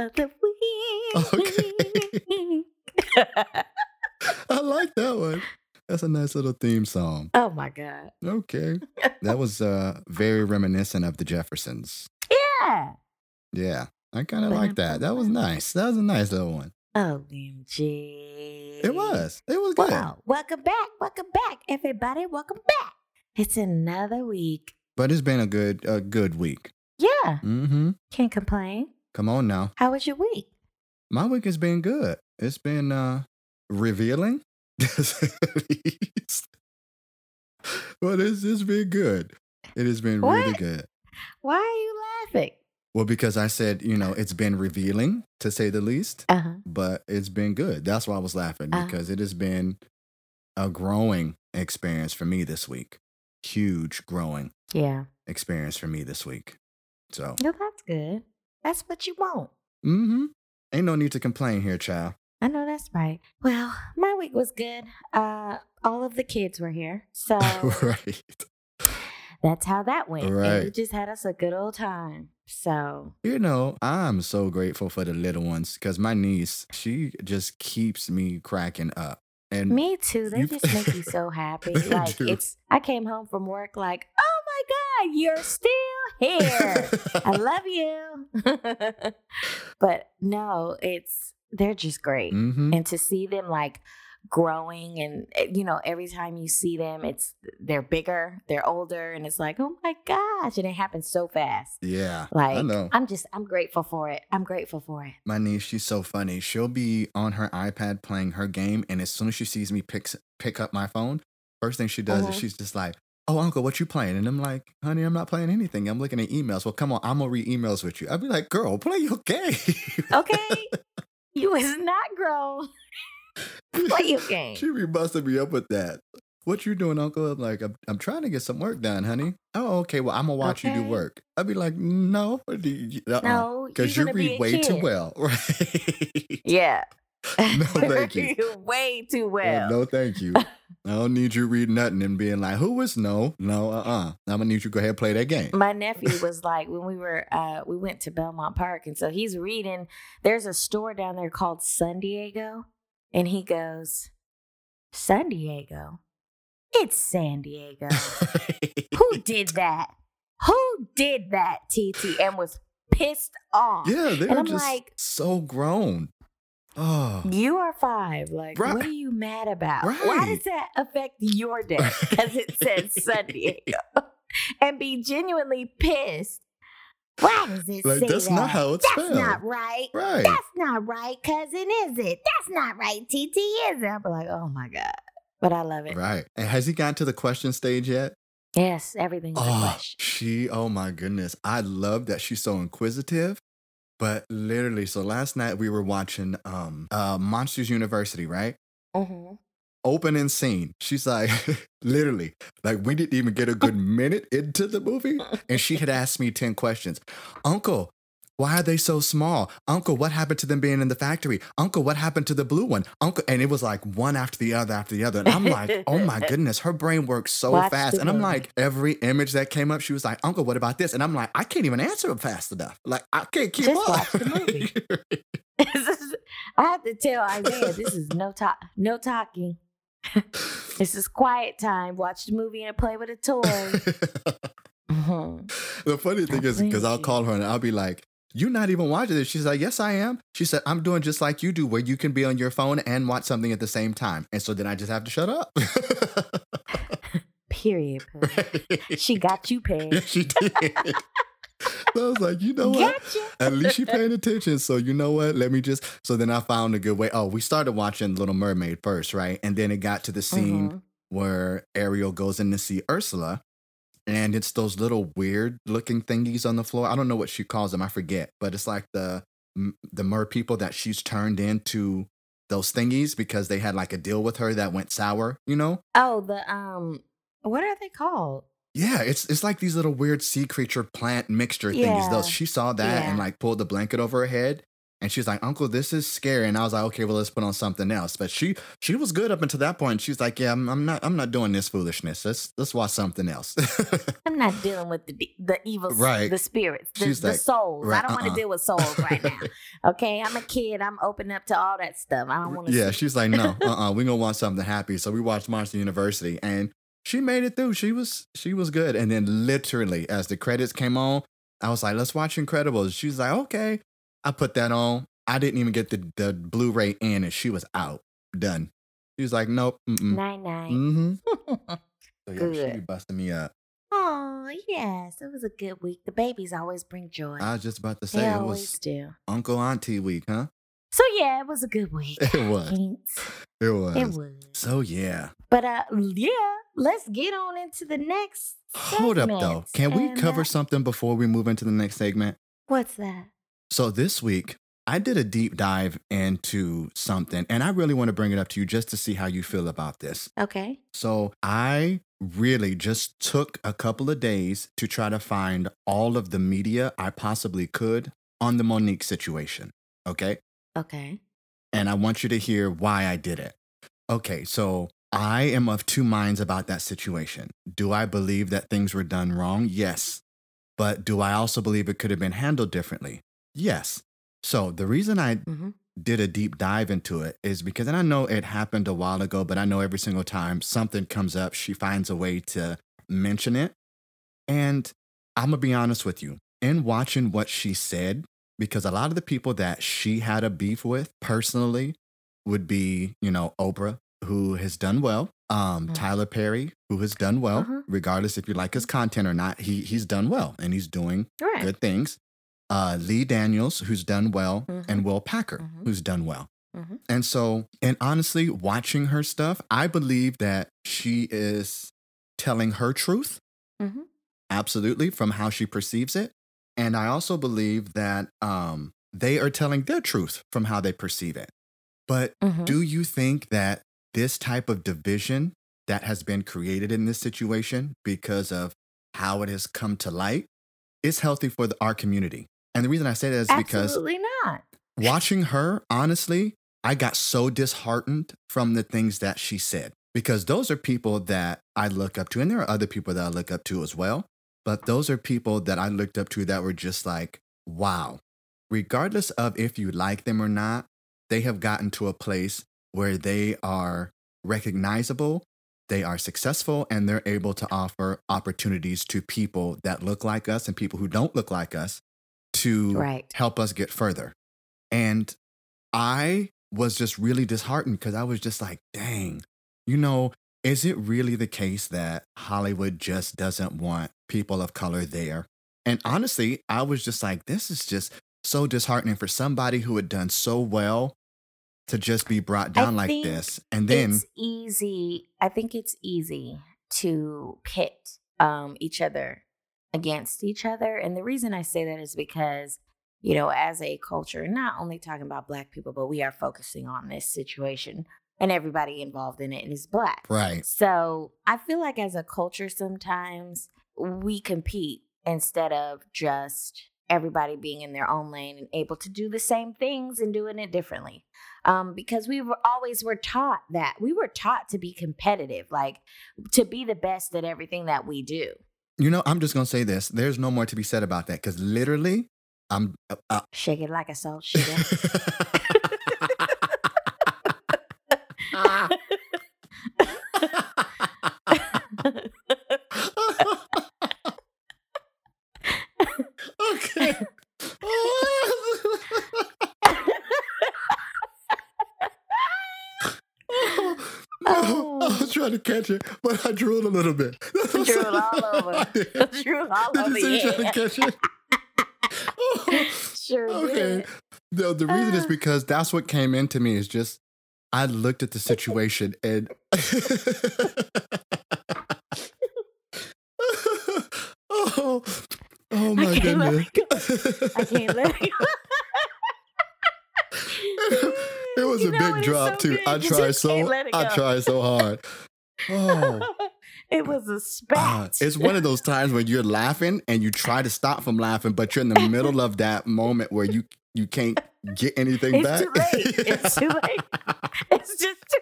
Another week. Okay. I like that one. That's a nice little theme song. oh my God. Okay. That was uh very reminiscent of the Jeffersons. Yeah. Yeah. I kind of like that. That was nice. That was a nice little one. OMG. It was. It was good. Wow. Welcome back. Welcome back, everybody. Welcome back. It's another week. But it's been a good a good week. Yeah. Mm-hmm. Can't complain. Come on now. How was your week? My week has been good. It's been uh revealing. to say the least. but it's it's been good. It has been really good. Why are you laughing? Well, because I said, you know, it's been revealing to say the least, Uh huh. but it's been good. That's why I was laughing Uh. because it has been a growing experience for me this week. Huge growing Yeah. experience for me this week. So, No, that's good. That's what you want. mm-hmm. Ain't no need to complain here, child. I know that's right. Well, my week was good. Uh, all of the kids were here, so right. that's how that went. And we Right. just had us a good old time. So You know, I'm so grateful for the little ones because my niece, she just keeps me cracking up. And me too. They You- just make me so happy. Like it's. I came home from work like, oh my god, you're still here. I love you. but no, it's they're just great. hmm and to see them like growing and eh, you know every time you see them it's they're bigger they're older and it's like oh my gosh and it happens so fast Yeah, like I know. i'm just i'm grateful for it i'm grateful for it My niece, she's so funny. She'll be on her iPad playing her game, and as soon as she sees me pick pick up my phone, first thing she does Mhm. is she's just like, "Oh, uncle, what you playing?" And I'm like, "Honey, I'm not playing anything. I'm looking at emails." Well, come on, I'm gonna read emails with you. I'd be like, "Girl, play your game." okay you is not grown play your game She be busting me up with that. What you doing, Uncle? I'm like, I'm, I'm trying to get some work done, honey. Oh, okay. Well, I'm gonna watch you do work. I'd be like, no, uh-uh. no uh, because you're be read way too well, right? yeah No, thank you. way too Well, no, thank you. I don't need you reading nothing and being like, who is no, no, uh, uh I'm gonna need you to go ahead and play that game. my nephew was like when we were uh we went to Belmont Park and so he's reading there's a store down there called San Diego and he goes San Diego it's San Diego who did that who did that TT and was pissed off yeah, they're just like- so grown. Oh, you are five like Right. what are you mad about why does that affect your day because it says San Diego and be genuinely pissed why does it like say that's that? not how it's That's spelled. not right. right. That's not right, cousin, is it? That's not right, TT, is it? I'm like, oh my God. But I love it. Right. And has he gotten to the question stage yet? Yes, everything's a Oh, she, oh my goodness. I love that she's so inquisitive. But literally, so last night we were watching um uh Monsters University, right? Mm-hmm. Opening scene. She's like, literally, like we didn't even get a good minute into the movie. And she had asked me 10 questions. Uncle, why are they so small? Uncle, what happened to them being in the factory? Uncle, what happened to the blue one? Uncle, and it was like one after the other after the other. And I'm like, oh my goodness, her brain works so Watch fast. And I'm movie. like, every image that came up, she was like, Uncle, what about this? And I'm like, I can't even answer it fast enough. Like, I can't keep Just up. watch the movie. Is- I have to tell Isaiah, this is no talk, no talking. this is quiet time. Watch the movie and play with a toy. Mhm. the funny thing is, because I'll call her and I'll be like, You're not even watching this. She's like, Yes, I am. She said, I'm doing just like you do, where you can be on your phone and watch something at the same time. And so then I just have to shut up. Period. Pooh. She got you yeah, she did. so I was like, You know what? Gotcha. At least she paying attention. So you know what? Let me just. So then I found a good way. Oh, we started watching Little Mermaid first, right? And then it got to the scene Mhm. where Ariel goes in to see Ursula, and it's those little weird looking thingies on the floor. I don't know what she calls them. I forget, but it's like the the mer people that she's turned into those thingies because they had like a deal with her that went sour. You know? Oh, the um, what are they called? Yeah, it's it's like these little weird sea creature plant mixture thingies. Yeah. Those she saw that and like pulled the blanket over her head. And she's like, Uncle, this is scary. And I was like, okay, well, let's put on something else. But she she was good up until that point. She's like, yeah, I'm, I'm not I'm not doing this foolishness. Let's let's watch something else. I'm not dealing with the the evil, Right. the spirits, the, She's the like, souls. right, I don't want uh-uh. to deal with souls right now. Okay, I'm a kid. I'm open up to all that stuff. I don't want to. yeah, she's like, no, uh, uh we gonna watch something happy. So we watched Monster University, and she made it through. She was she was good. And then literally, as the credits came on, I was like, let's watch Incredibles. She's like, okay. I put that on. I didn't even get the the Blu-ray in, and she was out, done. She was like, nope. Mm-mm. Nine nine. Mm-hmm. So yeah, she be busting me up. Oh yes, it was a good week. The babies always bring joy. I was just about to they say it always was do. Uncle Auntie week, huh? So yeah, it was a good week. It was. It was. It was. So yeah. But uh, yeah, let's get on into the next. Hold up though. Can we And, cover uh, something before we move into the next segment? What's that? So this week, I did a deep dive into something, and I really want to bring it up to you just to see how you feel about this. Okay. So I really just took a couple of days to try to find all of the media I possibly could on the Mo'Nique situation. Okay. Okay. And I want you to hear why I did it. Okay. So I am of two minds about that situation. Do I believe that things were done wrong? Yes. But do I also believe it could have been handled differently? Yes. So the reason I Mm-hmm. did a deep dive into it is because, and I know it happened a while ago, but I know every single time something comes up, she finds a way to mention it. And I'm going to be honest with you, in watching what she said, because a lot of the people that she had a beef with personally would be, you know, Oprah, who has done well, um, Mhm. Tyler Perry, who has done well, Uh-huh. regardless if you like his content or not, he, he's done well and he's doing Right. good things. Uh, Lee Daniels, who's done well, Mhm. and Will Packer, Mhm. who's done well. Mhm. And so, and honestly, watching her stuff, I believe that she is telling her truth, Mhm. absolutely, from how she perceives it. And I also believe that um, they are telling their truth from how they perceive it. But Mhm. do you think that this type of division that has been created in this situation because of how it has come to light is healthy for the, our community? And the reason I say that is because Absolutely not. watching her, honestly, I got so disheartened from the things that she said because those are people that I look up to. And there are other people that I look up to as well. But those are people that I looked up to that were just like, wow, regardless of if you like them or not, they have gotten to a place where they are recognizable, they are successful, and they're able to offer opportunities to people that look like us and people who don't look like us to Right. help us get further. And I was just really disheartened because I was just like, dang, you know, is it really the case that Hollywood just doesn't want people of color there? And honestly, I was just like, this is just so disheartening for somebody who had done so well to just be brought down like think this. And then, it's easy. I think it's easy to pit um, each other against each other. And the reason I say that is because, you know, as a culture, not only talking about Black people, but we are focusing on this situation and everybody involved in it is Black. right, So I feel like as a culture, sometimes we compete instead of just everybody being in their own lane and able to do the same things and doing it differently. Um, because we were always were taught that we were taught to be competitive, like to be the best at everything that we do. You know, I'm just going to say this. There's no more to be said about that because literally, I'm. Uh, uh, Shake it like a salt sugar. okay. I was trying to catch it, but I drooled a little bit. Drooled all over. Did. Drooled all Did over you see me trying to catch it? Oh, Sure okay. did. The, the reason is Ah. because that's what came into me is just I looked at the situation and oh, oh my I goodness. go. I can't let go. it was You a know, big drop so too. good. I tried so can't let it I tried so hard. Oh. It was a Ah, spat. it's one of those times when you're laughing and you try to stop from laughing, but you're in the middle of that moment where you you can't get anything back. It's back. too late. It's too late. It's just too.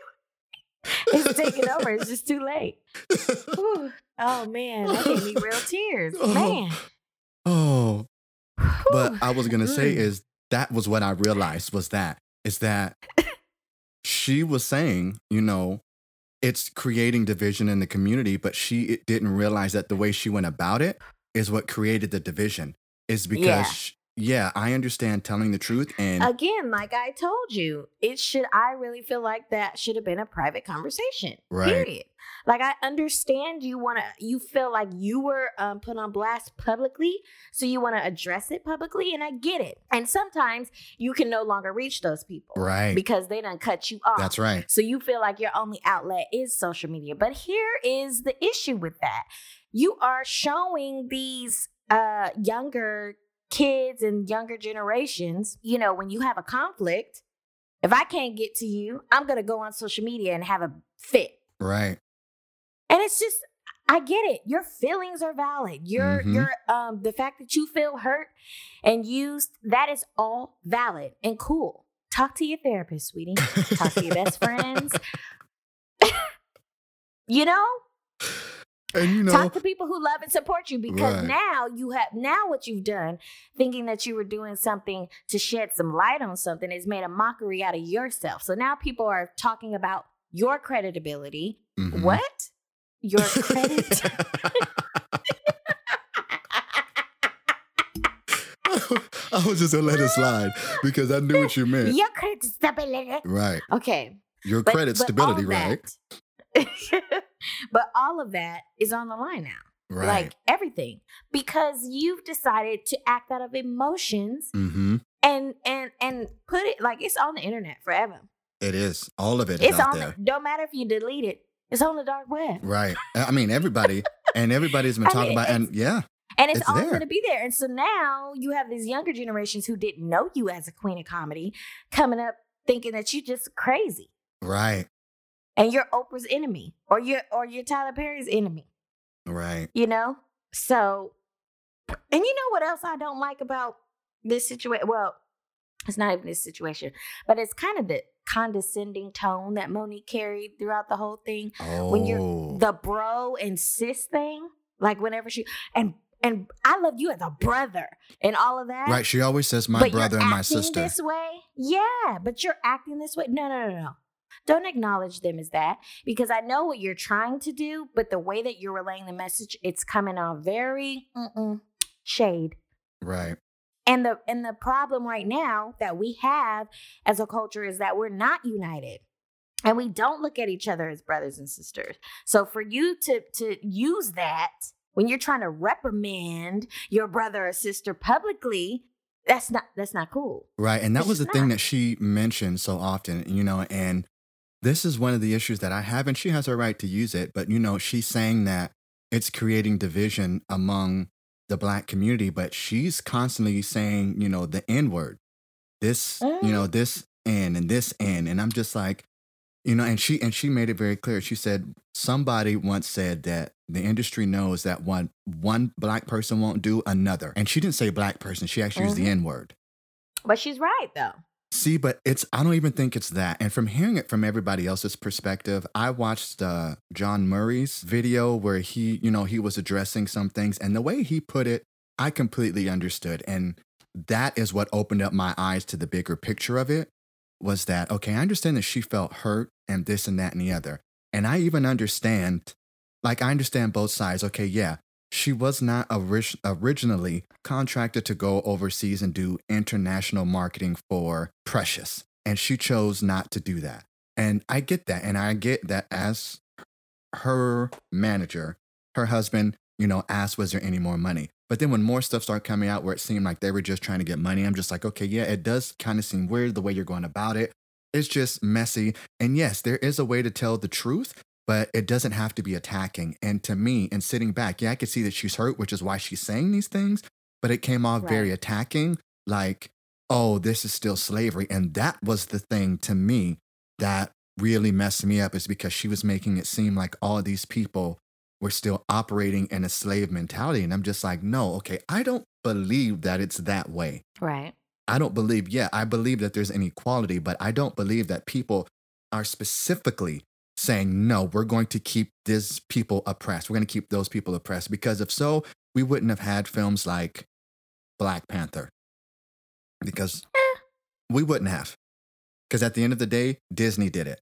It's taking over. It's just too late. Whew. Oh man, that gave me real tears, Oh. man. oh, but I was gonna say is that was what I realized was that is that she was saying, you know, it's creating division in the community, but she didn't realize that the way she went about it is what created the division. Is because Yeah. sh- yeah, I understand telling the truth and Again, like I told you, it should. I really feel like that should have been a private conversation. Right. Period. Like I understand you want to. You feel like you were um, put on blast publicly, so you want to address it publicly, and I get it. And sometimes you can no longer reach those people, right. Because they done cut you off. That's right. So you feel like your only outlet is social media. But here is the issue with that. You are showing these uh younger kids and younger generations, you know, when you have a conflict, if I can't get to you, I'm going to go on social media and have a fit. Right. And it's just I get it. Your feelings are valid. Your Mhm. your um the fact that you feel hurt and used that is all valid and cool. Talk to your therapist, sweetie. Talk to your best friends. you know, And you know, talk to people who love and support you because Right. now you have now what you've done, thinking that you were doing something to shed some light on something, has made a mockery out of yourself. So now people are talking about your credibility. mhm. What? Your credit? I was just gonna let it slide because I knew what you meant. your credit stability. Right. Okay. Your but- credit but stability, right? that- but all of that is on the line now. Right. Like everything. Because you've decided to act out of emotions mm-hmm. and and and put it like it's on the internet forever. It is. All of it is It's out on there. the, don't matter if you delete it. It's on the dark web. Right. I mean, everybody and everybody's been talking mean, about, and yeah, And it's, It's always going to be there. And so now you have these younger generations who didn't know you as a queen of comedy coming up thinking that you're just crazy right, and you're Oprah's enemy or you're or you're Tyler Perry's enemy. right. you know? So, and you know what else I don't like about this situation? Well, it's not even this situation, but it's kind of the condescending tone that Mo'Nique carried throughout the whole thing. Oh, When you're oh. the bro and sis thing, like whenever she, and, and I love you as a brother and all of that. right. She always says my but brother and my sister. This way, yeah, but you're acting this way. No, no, no, no. Don't acknowledge them as that because I know what you're trying to do, but the way that you're relaying the message, it's coming on very mm-mm, shade. Right. And the and the problem right now that we have as a culture is that we're not united. And we don't look at each other as brothers and sisters. So for you to to use that when you're trying to reprimand your brother or sister publicly, that's not that's not cool. Right. And that was the just thing that she mentioned so often, you know, and this is one of the issues that I have, and she has her right to use it. But, you know, she's saying that it's creating division among the black community, but she's constantly saying, you know, the N word, this, you know, this N and this N. And I'm just like, you know, and she and she made it very clear. She said somebody once said that the industry knows that one one black person won't do another. And she didn't say black person, she actually used the Mhm. N word. But she's right though. See, but it's I don't even think it's that. And from hearing it from everybody else's perspective, I watched uh, John Murray's video where he, you know, he was addressing some things, and the way he put it, I completely understood, and that is what opened up my eyes to the bigger picture of it. Was that okay? I understand that she felt hurt and this and that and the other, and I even understand, like I understand both sides. Okay, yeah, she was not orig- originally contracted to go overseas and do international marketing for Precious, and she chose not to do that. And I get that, and I get that as her manager, her husband, you know, asked, "Was there any more money?" But then when more stuff started coming out where it seemed like they were just trying to get money, I'm just like, okay, yeah, it does kind of seem weird the way you're going about it. It's just messy. And yes, there is a way to tell the truth, but it doesn't have to be attacking. And to me, and sitting back, yeah, I could see that she's hurt, which is why she's saying these things, but it came off very attacking, like, oh, this is still slavery. And that was the thing to me that really messed me up, is because she was making it seem like all these people were still operating in a slave mentality. And I'm just like, no, okay, I don't believe that it's that way. Right. I don't believe, yeah, I believe that there's inequality, but I don't believe that people are specifically saying, no, we're going to keep these people oppressed. We're going to keep those people oppressed. Because if so, we wouldn't have had films like Black Panther. Because Eh. we wouldn't have. Because at the end of the day, Disney did it.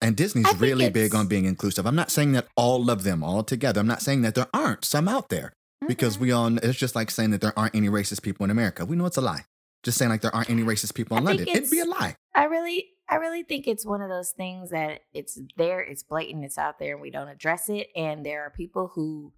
And Disney's really big on being inclusive. I'm not saying that all of them all together. I'm not saying that there aren't some out there because Mhm. we all it's just like saying that there aren't any racist people in America. We know it's a lie. Just saying like there aren't any racist people in I London. It'd be a lie. I really, I really think it's one of those things that it's there, it's blatant, it's out there, and we don't address it. And there are people who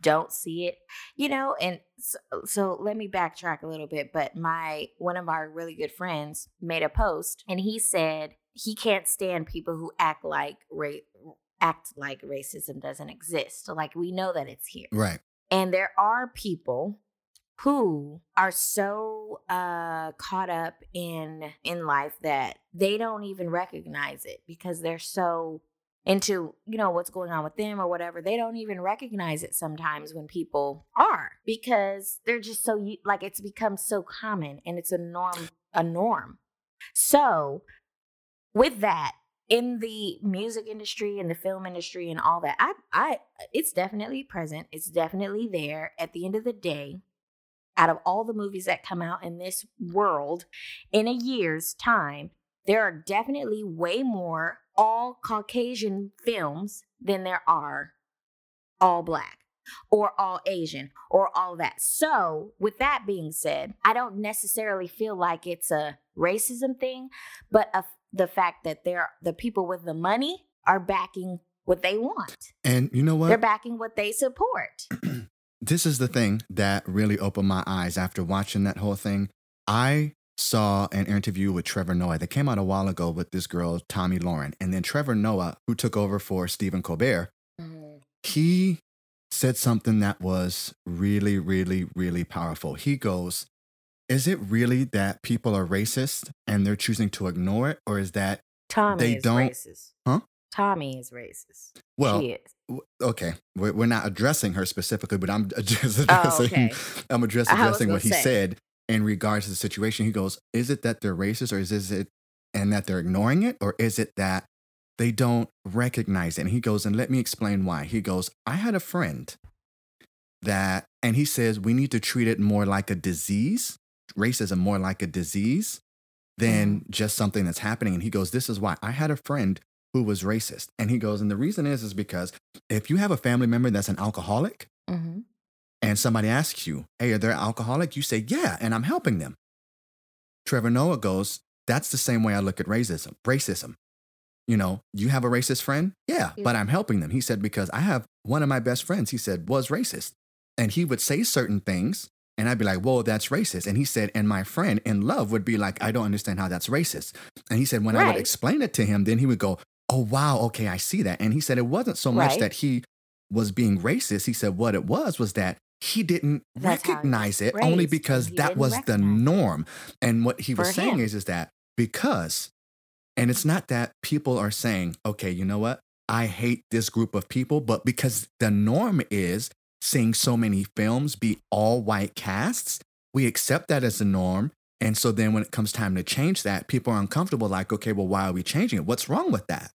don't see it, you know. And so, so let me backtrack a little bit. But my one of our really good friends made a post, and he said he can't stand people who act like ra- act like racism doesn't exist. Like we know that it's here. Right. And there are people who are so uh caught up in in life that they don't even recognize it because they're so into you know what's going on with them or whatever they don't even recognize it sometimes when people are because they're just so like it's become so common and it's a norm a norm. So with that in the music industry and the film industry and all that i i it's definitely present it's definitely there at the end of the day out of all the movies that come out in this world in a year's time there are definitely way more all caucasian films than there are all black or all asian or all that. So with that being said i don't necessarily feel like it's a racism thing but a, the fact that they're the people with the money are backing what they want. And you know what? they're backing what they support This is the thing that really opened my eyes after watching that whole thing. I saw an interview with Trevor Noah that came out a while ago with this girl, Tomi Lahren. And then Trevor Noah, who took over for Stephen Colbert, mm-hmm. he said something that was really, really, really powerful. He goes, Is it really that people are racist and they're choosing to ignore it? Or is that, Tomi They is don't- racist Huh? Tommy is racist well, she is okay, we're, we're not addressing her specifically, but I'm just Oh, addressing, okay. I'm address, I was addressing what he say. said in regards to the situation. He goes, Is it that they're racist or is this it and that they're ignoring it? Or is it that they don't recognize it? And he goes, And let me explain why. He goes, I had a friend that, and he says, we need to treat it more like a disease, racism more like a disease than mm-hmm. just something that's happening. And he goes, This is why I had a friend who was racist. And he goes, And the reason is, is because if you have a family member that's an alcoholic, mm-hmm. and somebody asks you, Hey, are they alcoholic? You say, Yeah, and I'm helping them. Trevor Noah goes, That's the same way I look at racism. Racism. You know, you have a racist friend? Yeah, Yeah. but I'm helping them. He said, Because I have one of my best friends, he said, was racist. And he would say certain things, and I'd be like, Whoa, that's racist. And he said, And my friend in love would be like, I don't understand how that's racist. And he said, When I would explain it to him, then he would go, Oh, wow, okay, I see that. And he said, It wasn't so much Right. that he was being racist. He said, What it was was that he didn't That's recognize it only because he that was the norm. And what he was For saying him. is, is that because, and it's not that people are saying, okay, you know what? I hate this group of people, but because the norm is seeing so many films be all white casts, we accept that as the norm. And so then when it comes time to change that, people are uncomfortable, like, okay, well, why are we changing it? What's wrong with that?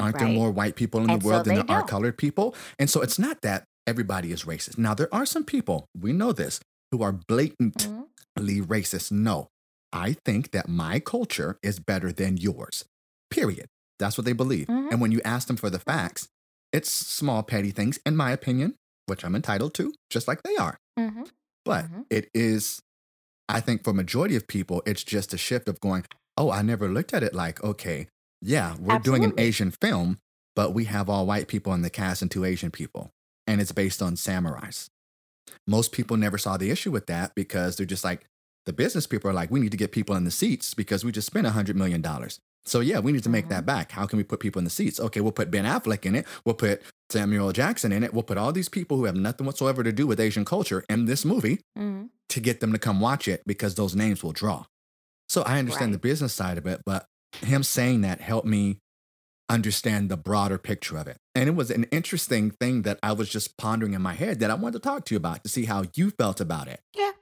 Aren't there more white people in And the so world than there are don't. colored people? And so it's not that everybody is racist. Now, there are some people, we know this, who are blatantly Mhm. racist. No, I think that my culture is better than yours, period. That's what they believe. Mhm. And when you ask them for the facts, it's small, petty things, in my opinion, which I'm entitled to, just like they are. Mhm. But Mhm. it is, I think for majority of people, it's just a shift of going, oh, I never looked at it like, okay, yeah, we're doing an Asian film, but we have all white people in the cast and two Asian people. And it's based on samurais. Most people never saw the issue with that because they're just like, the business people are like, we need to get people in the seats because we just spent $100 million. So, yeah, we need to make that back. How can we put people in the seats? Okay, we'll put Ben Affleck in it. We'll put Samuel Jackson in it. We'll put all these people who have nothing whatsoever to do with Asian culture in this movie Mhm. to get them to come watch it because those names will draw. So I understand the business side of it, but him saying that helped me understand the broader picture of it. And it was an interesting thing that I was just pondering in my head that I wanted to talk to you about to see how you felt about it. Yeah.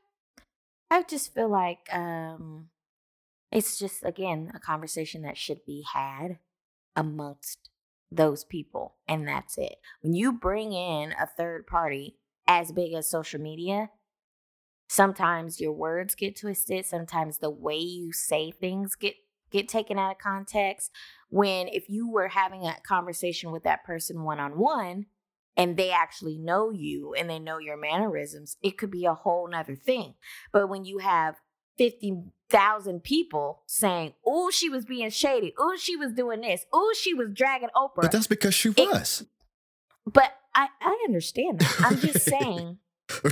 I just feel like um, it's just again a conversation that should be had amongst those people, and that's it. When you bring in a third party as big as social media, sometimes your words get twisted. Sometimes the way you say things get get taken out of context. When if you were having a conversation with that person one on one and they actually know you and they know your mannerisms, it could be a whole nother thing. But when you have 50,000 people saying, oh, she was being shady. Oh, she was doing this. Oh, she was dragging Oprah. But that's because she was. It, but I, I understand that. I'm just saying,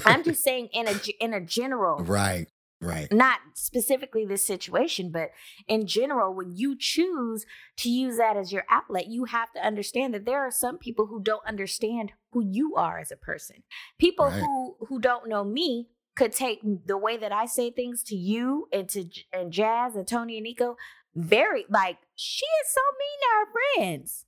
I'm just saying in a, in a general. Right. Right. Not specifically this situation, but in general, when you choose to use that as your outlet, you have to understand that there are some people who don't understand who you are as a person. People right. who who don't know me could take the way that I say things to you and to and Jazz and Tony and Nico very like she is so mean to her friends.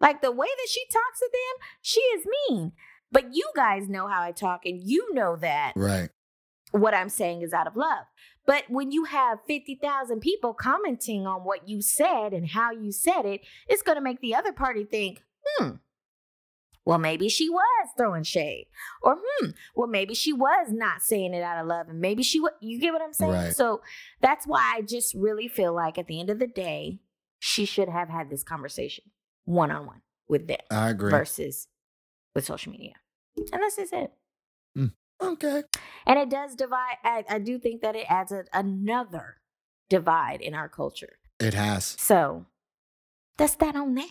Like the way that she talks to them, she is mean. But you guys know how I talk and you know that. Right what I'm saying is out of love. But when you have 50,000 people commenting on what you said and how you said it, it's going to make the other party think, hmm, well, maybe she was throwing shade. Or, hmm, well, maybe she was not saying it out of love. And maybe she, was, you get what I'm saying? Right. So that's why I just really feel like at the end of the day, she should have had this conversation one on one with them. I agree. Versus with social media. And this is it. Mm. Okay. And it does divide. I, I do think that it adds a, another divide in our culture. It has. So that's that on that.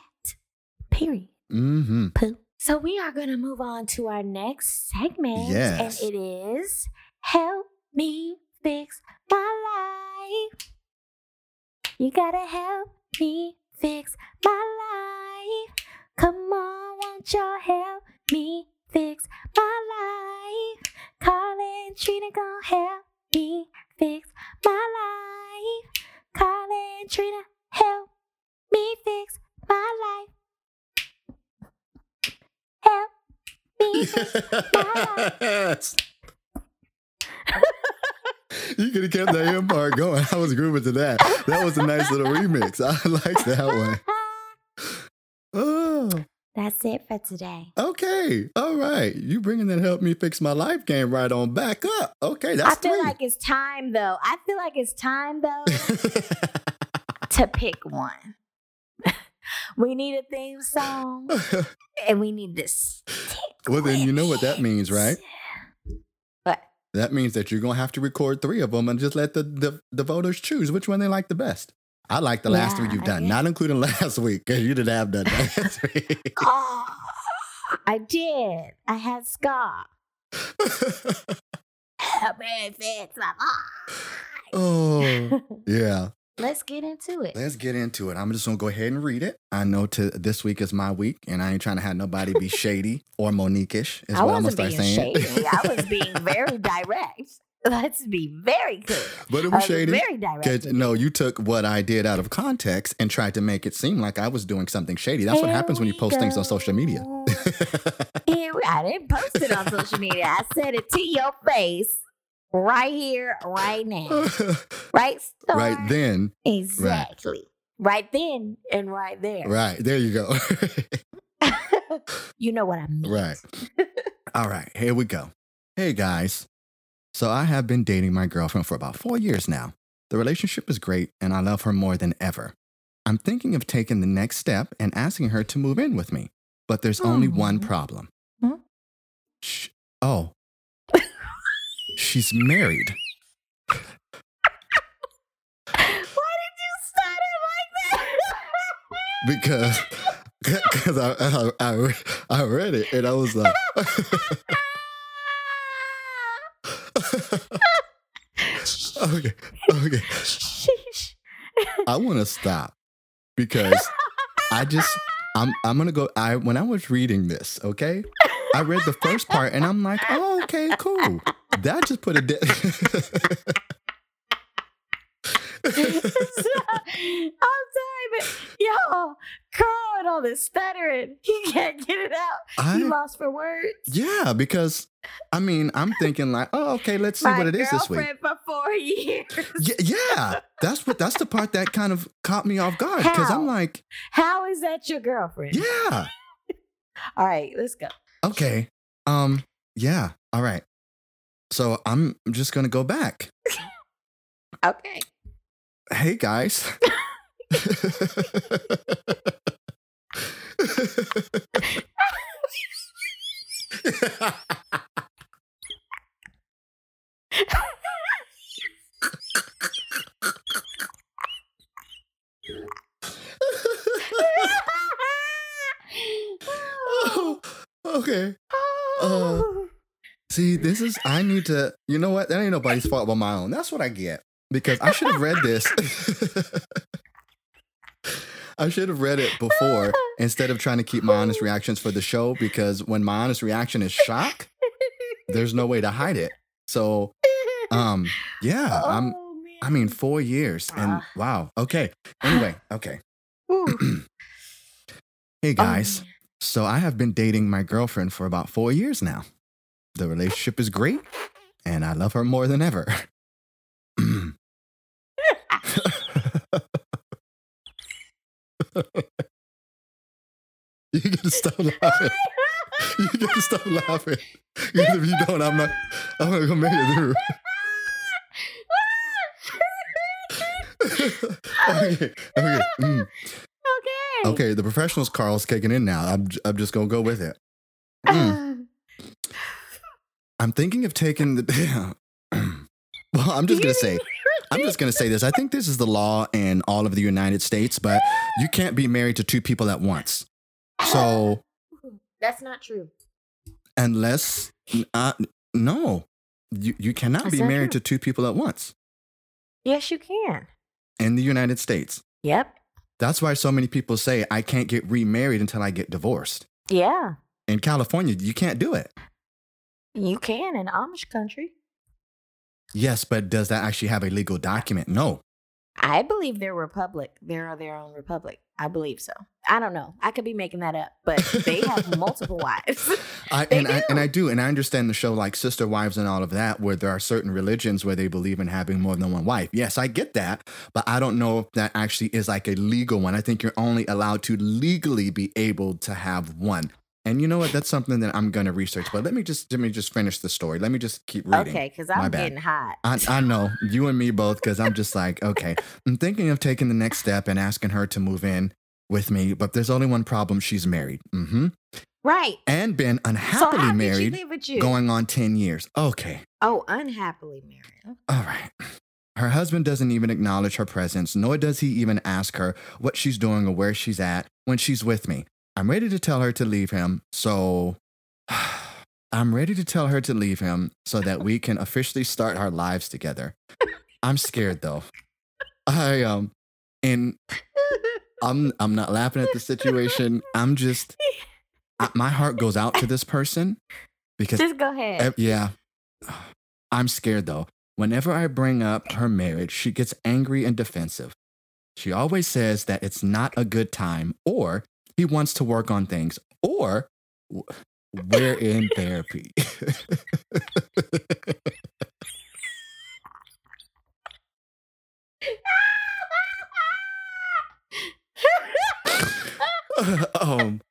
Period. Mm-hmm. Pooh. So we are going to move on to our next segment. Yes. And it is Help Me Fix My Life. You got to help me fix my life. Come on, won't y'all help me fix my life? Carlin Trina gonna help me fix my life. Carlin Trina help me fix my life. Help me fix my life. you could have kept that end part going. I was grooving to that. That was a nice little remix. I like that one. Oh. That's it for today. Okay. All right. You bringing that help me fix my life game right on back up. Okay. That's I feel three. like it's time though. I feel like it's time though to pick one. we need a theme song and we need this. Well, then you know what that means, right? What? That means that you're going to have to record three of them and just let the, the, the voters choose which one they like the best. I like the last yeah, three you've done, not including last week because you didn't have done last week. oh, I did. I had Scott. Help me fix my Oh, yeah. Let's get into it. Let's get into it. I'm just gonna go ahead and read it. I know to this week is my week, and I ain't trying to have nobody be shady or Mo'Nique-ish. Is I what I'm gonna start saying. Shady. I was being very direct. Let's be very clear. But it was uh, shady. Very direct. No, you took what I did out of context and tried to make it seem like I was doing something shady. That's Here what happens when you post go. things on social media. Here, I didn't post it on social media. I said it to your face right here, right now. right? Star? Right then. Exactly. Right. right then and right there. Right. There you go. you know what I mean. Right. All right. Here we go. Hey, guys. So I have been dating my girlfriend for about four years now. The relationship is great and I love her more than ever. I'm thinking of taking the next step and asking her to move in with me, but there's oh. only one problem. Huh? Sh- oh, she's married. Why did you start it like that? because because I, I, I, I read it and I was like. okay. Okay. I want to stop because I just I'm I'm gonna go. I when I was reading this, okay, I read the first part and I'm like, oh, okay, cool. That just put a. sorry, but y'all, Carl and all this stuttering, he can't get it out. I, He lost for words. yeah, because I mean, I'm thinking like, oh, okay, let's see My what it is this week. for four years. Yeah, yeah, that's what that's the part that kind of caught me off guard because I'm like, How is that your girlfriend? yeah, All right, let's go. okay, um, yeah, all right. So I'm just gonna go back. Okay. Hey guys. oh, okay. Uh, See, this is I need to. You know what? That ain't nobody's fault but my own. That's what I get because I should have read this. I should have read it before instead of trying to keep my honest reactions for the show because when my honest reaction is shock, there's no way to hide it. So, um, yeah, I'm. Oh, I mean, four years and Ah. wow. Okay. Anyway, okay. Hey guys. Um, So I have been dating my girlfriend for about four years now. The relationship is great, and I love her more than ever. you gotta stop laughing. You gotta stop laughing. Because if you don't, I'm not. I'm not gonna make it through. okay. Okay. mm. okay. Okay. The professionals, Carl's kicking in now. I'm. j- I'm just gonna go with it. Mm. I'm thinking of taking the. well, I'm just gonna say. I'm just gonna say this. I think this is the law in all of the United States, but you can't be married to two people at once. So That's not true. unless, uh, no, you you cannot That's be married true. to two people at once Yes, you can. in the United States. Yep. That's why so many people say I can't get remarried until I get divorced. Yeah. In California, you can't do it. You can in Amish country. Yes, but does that actually have a legal document? No. I believe they're republic. They're their own republic. I believe so. I don't know. I could be making that up, but they have multiple wives. I, and I and. I do, and I understand the show like Sister Wives and all of that, where there are certain religions where they believe in having more than one wife. Yes, I get that, but I don't know if that actually is like a legal one. I think you're only allowed to legally be able to have one. And you know what? That's something that I'm gonna research. But let me just let me just finish the story. Let me just keep reading. Okay, because I'm getting hot. I, I know you and me both because I'm just like, okay, I'm thinking of taking the next step and asking her to move in with me, but there's only one problem. She's married. Mm-hmm. right. And been So unhappily how married did she with you? going on 10 years. Okay. oh, unhappily married. All right. Her husband doesn't even acknowledge her presence, nor does he even ask her what she's doing or where she's at when she's with me. I'm ready to tell her to leave him, so I'm ready to tell her to leave him so that we can officially start our lives together. I'm scared though. I um and I'm I'm not laughing at the situation. I'm just I, my heart goes out to this person because Just go ahead. Yeah. I'm scared though. Whenever I bring up her marriage, she gets angry and defensive. She always says that it's not a good time, or he wants to work on things, or we're in therapy. um,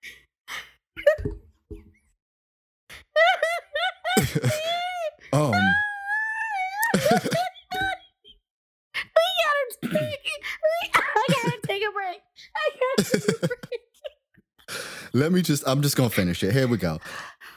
um, we gotta take I gotta take a break. I gotta take a break. Let me just, I'm just going to finish it. Here we go.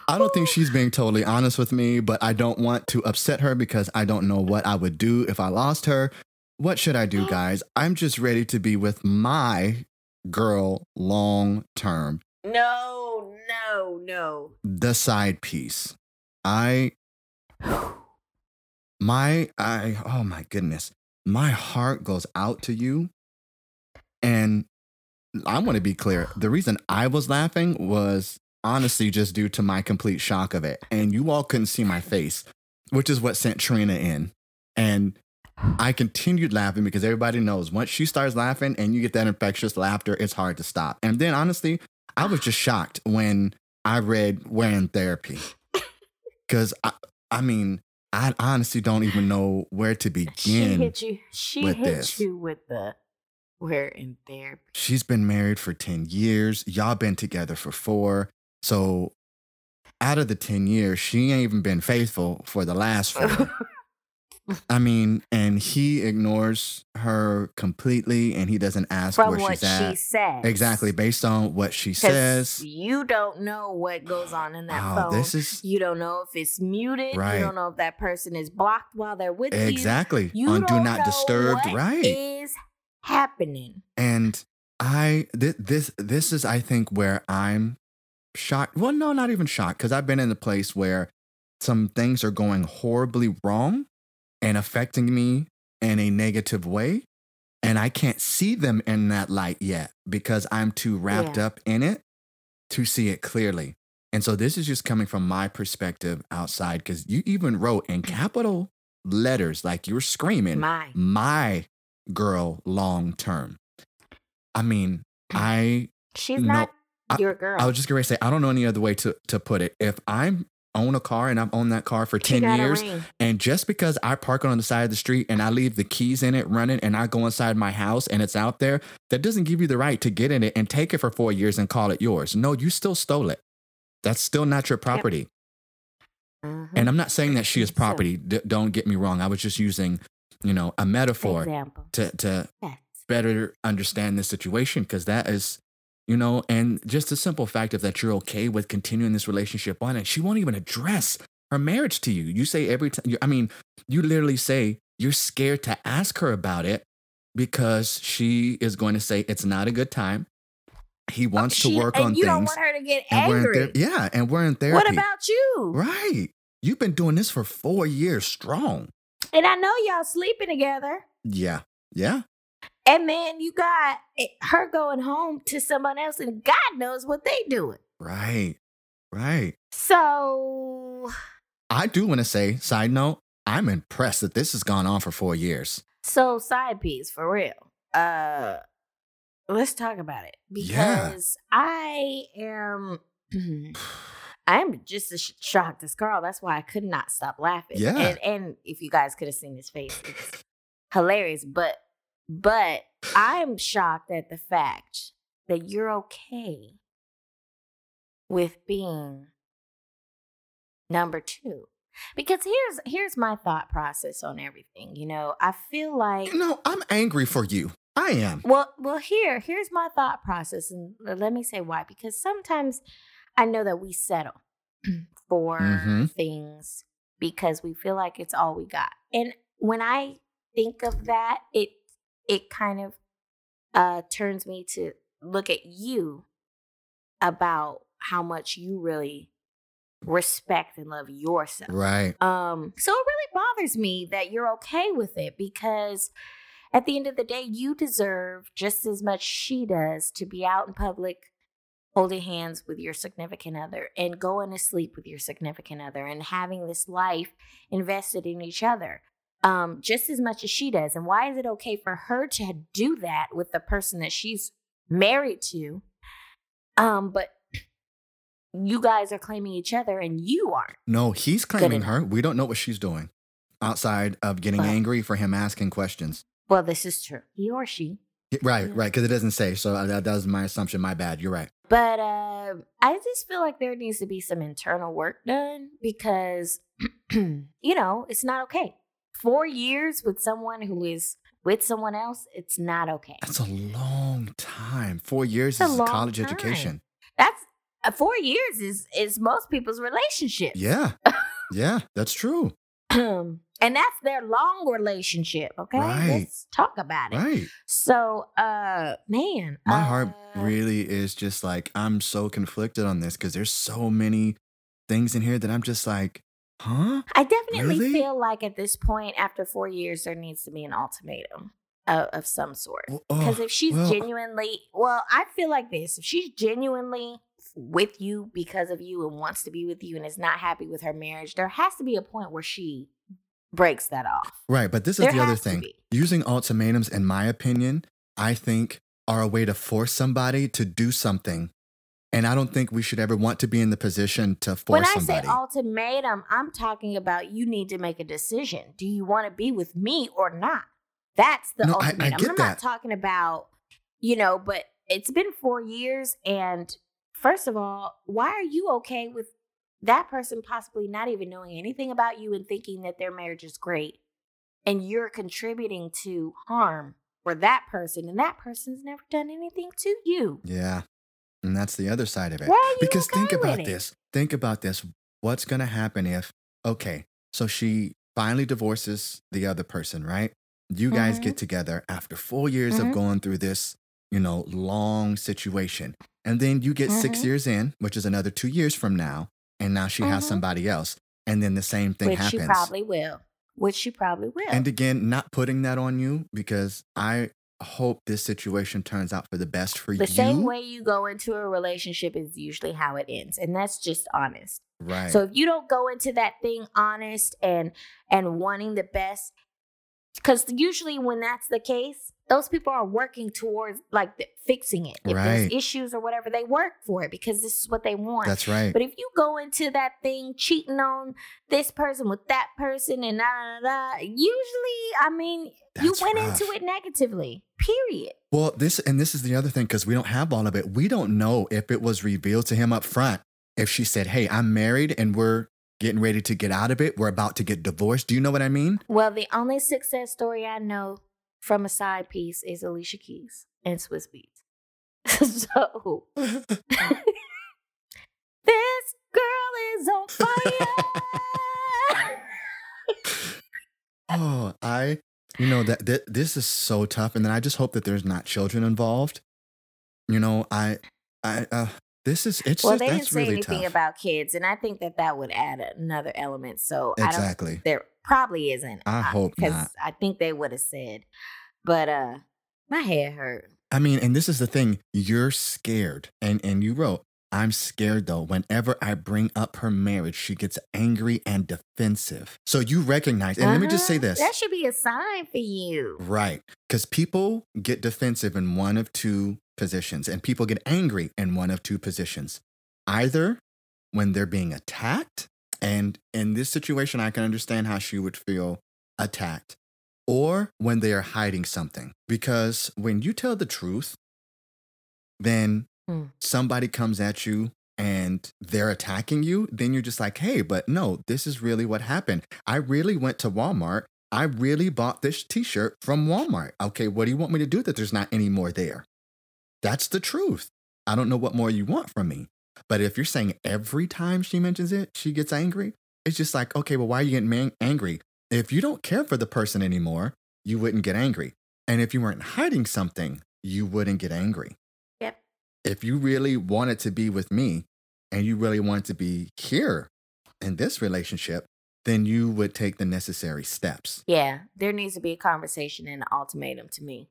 I don't think she's being totally honest with me, but I don't want to upset her because I don't know what I would do if I lost her. What should I do, guys? I'm just ready to be with my girl long term, No, no, no. the side piece. I, my, I, oh my goodness, my heart goes out to you. And I want to be clear. The reason I was laughing was honestly just due to my complete shock of it. And you all couldn't see my face, which is what sent Trina in. And I continued laughing because everybody knows once she starts laughing and you get that infectious laughter, it's hard to stop. And then honestly, I was just shocked when I read We're in Therapy. Because I, I mean, I honestly don't even know where to begin. She hit you. She with hit this. you with the. We're in therapy. She's been married for 10 years. Y'all been together for four. So out of the 10 years, she ain't even been faithful for the last four. I mean, and he ignores her completely and he doesn't ask From where what she's at. she says. Exactly, based on what she says. You don't know what goes on in that Oh, phone. this is you don't know if it's muted. Right. You don't know if that person is blocked while they're with you. exactly You on do not know disturb, what right? is happening. and I this this this is I think where I'm shocked. Well, no, not even shocked because I've been in a place where some things are going horribly wrong and affecting me in a negative way. And I can't see them in that light yet because I'm too wrapped Yeah. up in it to see it clearly. And so this is just coming from my perspective outside because you even wrote in capital letters, like you were screaming, My. my girl long term. I mean, I She's No, not I- your girl. I was just gonna say I don't know any other way to to put it. If I'm own a car and I've owned that car for 10 years and just because I park it on the side of the street and I leave the keys in it running and I go inside my house and it's out there, that doesn't give you the right to get in it and take it for 4 years and call it yours. No, you still stole it. That's still not your property. Mhm. And I'm not saying that she is property. D- don't get me wrong. I was just using, you know, a metaphor Example. to to Yes. better understand the situation because that is you know and just the simple fact of that you're okay with continuing this relationship on and she won't even address her marriage to you you say every time i mean you literally say you're scared to ask her about it because she is going to say it's not a good time he oh, wants She- to work and on you don't things want her to get and angry. ther- yeah and we're in therapy what about you? right you've been doing this for four years strong And I know y'all sleeping together. yeah yeah And then you got her going home to someone else, and God knows what they doing. right right So, I do want to say, side note, I'm impressed that this has gone on for four years. so side piece for real. Uh, let's talk about it Yeah. because I am. I am just as shocked as Carl. That's why I could not stop laughing. Yeah. And and if you guys could have seen his face, it's hilarious. But but I'm shocked at the fact that you're okay with being number two. Because here's here's my thought process on everything. You know, I feel like You know, I'm angry for you. I am. well, well, here, here's my thought process, and uh, let me say why. Because sometimes I know that we settle for Mhm. things because we feel like it's all we got. And when I think of that, it it kind of uh turns me to look at you about how much you really respect and love yourself. Right. Um, so it really bothers me that you're okay with it because at the end of the day, you deserve just as much she does to be out in public holding hands with your significant other and going to sleep with your significant other and having this life invested in each other. Um, just as much as she does. And why is it okay for her to do that with the person that she's married to? Um, but you guys are claiming each other and you aren't. No, he's claiming her. We don't know what she's doing outside of getting Well- angry for him asking questions. Well, this is true. He or she. Right, Yeah. right. Because it doesn't say. So uh, that, that was my assumption. My bad. You're right. But uh, I just feel like there needs to be some internal work done because, you know, it's not okay. Four years with someone who is with someone else, it's not okay. That's a long time. Four years is long college time. education. That's uh, four years is is most people's relationship. Yeah. Yeah, that's true. and that's their long relationship. Okay, Right. let's talk about it. Right. So, uh, man, My heart uh, really is just like, I'm so conflicted on this because there's so many things in here that I'm just like, huh? I definitely Really? feel like at this point, after four years, there needs to be an ultimatum of, of some sort. Well, Because oh, if she's well- genuinely, well, I feel like this: if she's genuinely with you because of you and wants to be with you and is not happy with her marriage, there has to be a point where she breaks that off. Right. But this is There the other thing. Using ultimatums, in my opinion, I think are a way to force somebody to do something. And I don't think we should ever want to be in the position to force somebody. when I somebody. say ultimatum, I'm talking about you need to make a decision. Do you want to be with me or not? That's the No, I- I ultimatum. get I'm that. not talking about, you know, but it's been four years. And first of all, why are you okay with that person possibly not even knowing anything about you and thinking that their marriage is great? And you're contributing to harm for that person, and that person's never done anything to you. yeah. And that's the other side of it. Why are you Because okay think about with it? this. Think about this. What's going to happen if, okay, so she finally divorces the other person, right? You guys Mhm. get together after four years Mhm. of going through this, you know, long situation. And then you get six Mhm. years in, which is another two years from now. And now she has Mhm. somebody else. And then the same thing Which happens. she probably will. Which she probably will. And again, not putting that on you because I hope this situation turns out for the best for the you. The same way you go into a relationship is usually how it ends and that's just honest Right. so if you don't go into that thing honest and and wanting the best because usually when that's the case those people are working towards like the, fixing it if Right. there's issues or whatever they work for it because this is what they want That's right. but if you go into that thing cheating on this person with that person and da da da, usually, I mean, you went rough. into it negatively. Period. Well, this and this is the other thing because we don't have all of it. We don't know if it was revealed to him up front. If she said, "Hey, I'm married and we're getting ready to get out of it. We're about to get divorced." Do you know what I mean? Well, the only success story I know from a side piece is Alicia Keys and Swizz Beatz. so this girl is on fire. Oh, I, you know that, that this is so tough, and then I just hope that there's not children involved. You know, I, I, uh, this is it's well, just they didn't say really anything tough. about kids, and I think that that would add another element. So I don't exactly. there probably isn't. I hope because. I think they would have said, but uh, my head hurt. I mean, and this is the thing. You're scared, and and you wrote, "I'm scared though. Whenever I bring up her marriage, she gets angry and defensive." So you recognize, and let me just say Uh-huh. this. That should be a sign for you. Right. Because people get defensive in one of two positions, and people get angry in one of two positions. Either when they're being attacked, and in this situation, I can understand how she would feel attacked, or when they are hiding something. Because when you tell the truth, then Hmm. somebody comes at you and they're attacking you, then you're just like, hey, but no, this is really what happened. I really went to Walmart. I really bought this t shirt from Walmart. Okay, what do you want me to do that there's not any more there? That's the truth. I don't know what more you want from me. But if you're saying every time she mentions it, she gets angry, it's just like, okay, well, why are you getting man- angry? If you don't care for the person anymore, you wouldn't get angry. And if you weren't hiding something, you wouldn't get angry. Yep. If you really wanted to be with me and you really wanted to be here in this relationship, then you would take the necessary steps. Yeah, there needs to be a conversation and an ultimatum to me.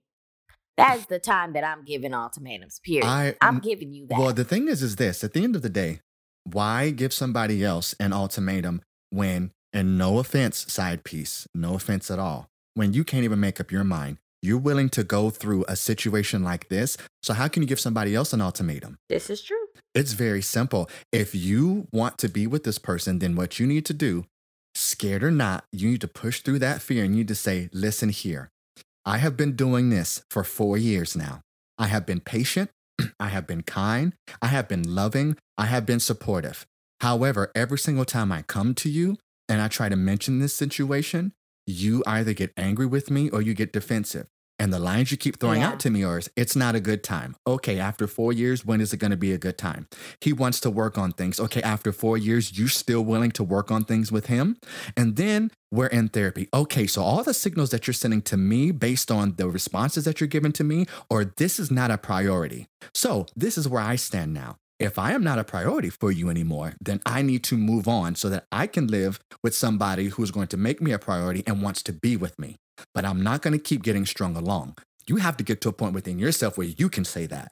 That is the time that I'm giving ultimatums. Period. I I'm giving you that. Well, the thing is, is this at the end of the day, why give somebody else an ultimatum when, and no offense, side piece, no offense at all, when you can't even make up your mind? You're willing to go through a situation like this. So, how can you give somebody else an ultimatum? this is true. It's very simple. If you want to be with this person, then what you need to do, scared or not, you need to push through that fear and you need to say, listen here. I have been doing this for four years now. I have been patient. I have been kind. I have been loving. I have been supportive. However, every single time I come to you and I try to mention this situation, you either get angry with me or you get defensive. And the lines you keep throwing Yeah. out to me are, it's not a good time. Okay, after four years, when is it going to be a good time? He wants to work on things. Okay, after four years, you still willing to work on things with him? And then we're in therapy. Okay, so all the signals that you're sending to me based on the responses that you're giving to me, or this is not a priority. So this is where I stand now. If I am not a priority for you anymore, then I need to move on so that I can live with somebody who's going to make me a priority and wants to be with me. But I'm not going to keep getting strung along. You have to get to a point within yourself where you can say that.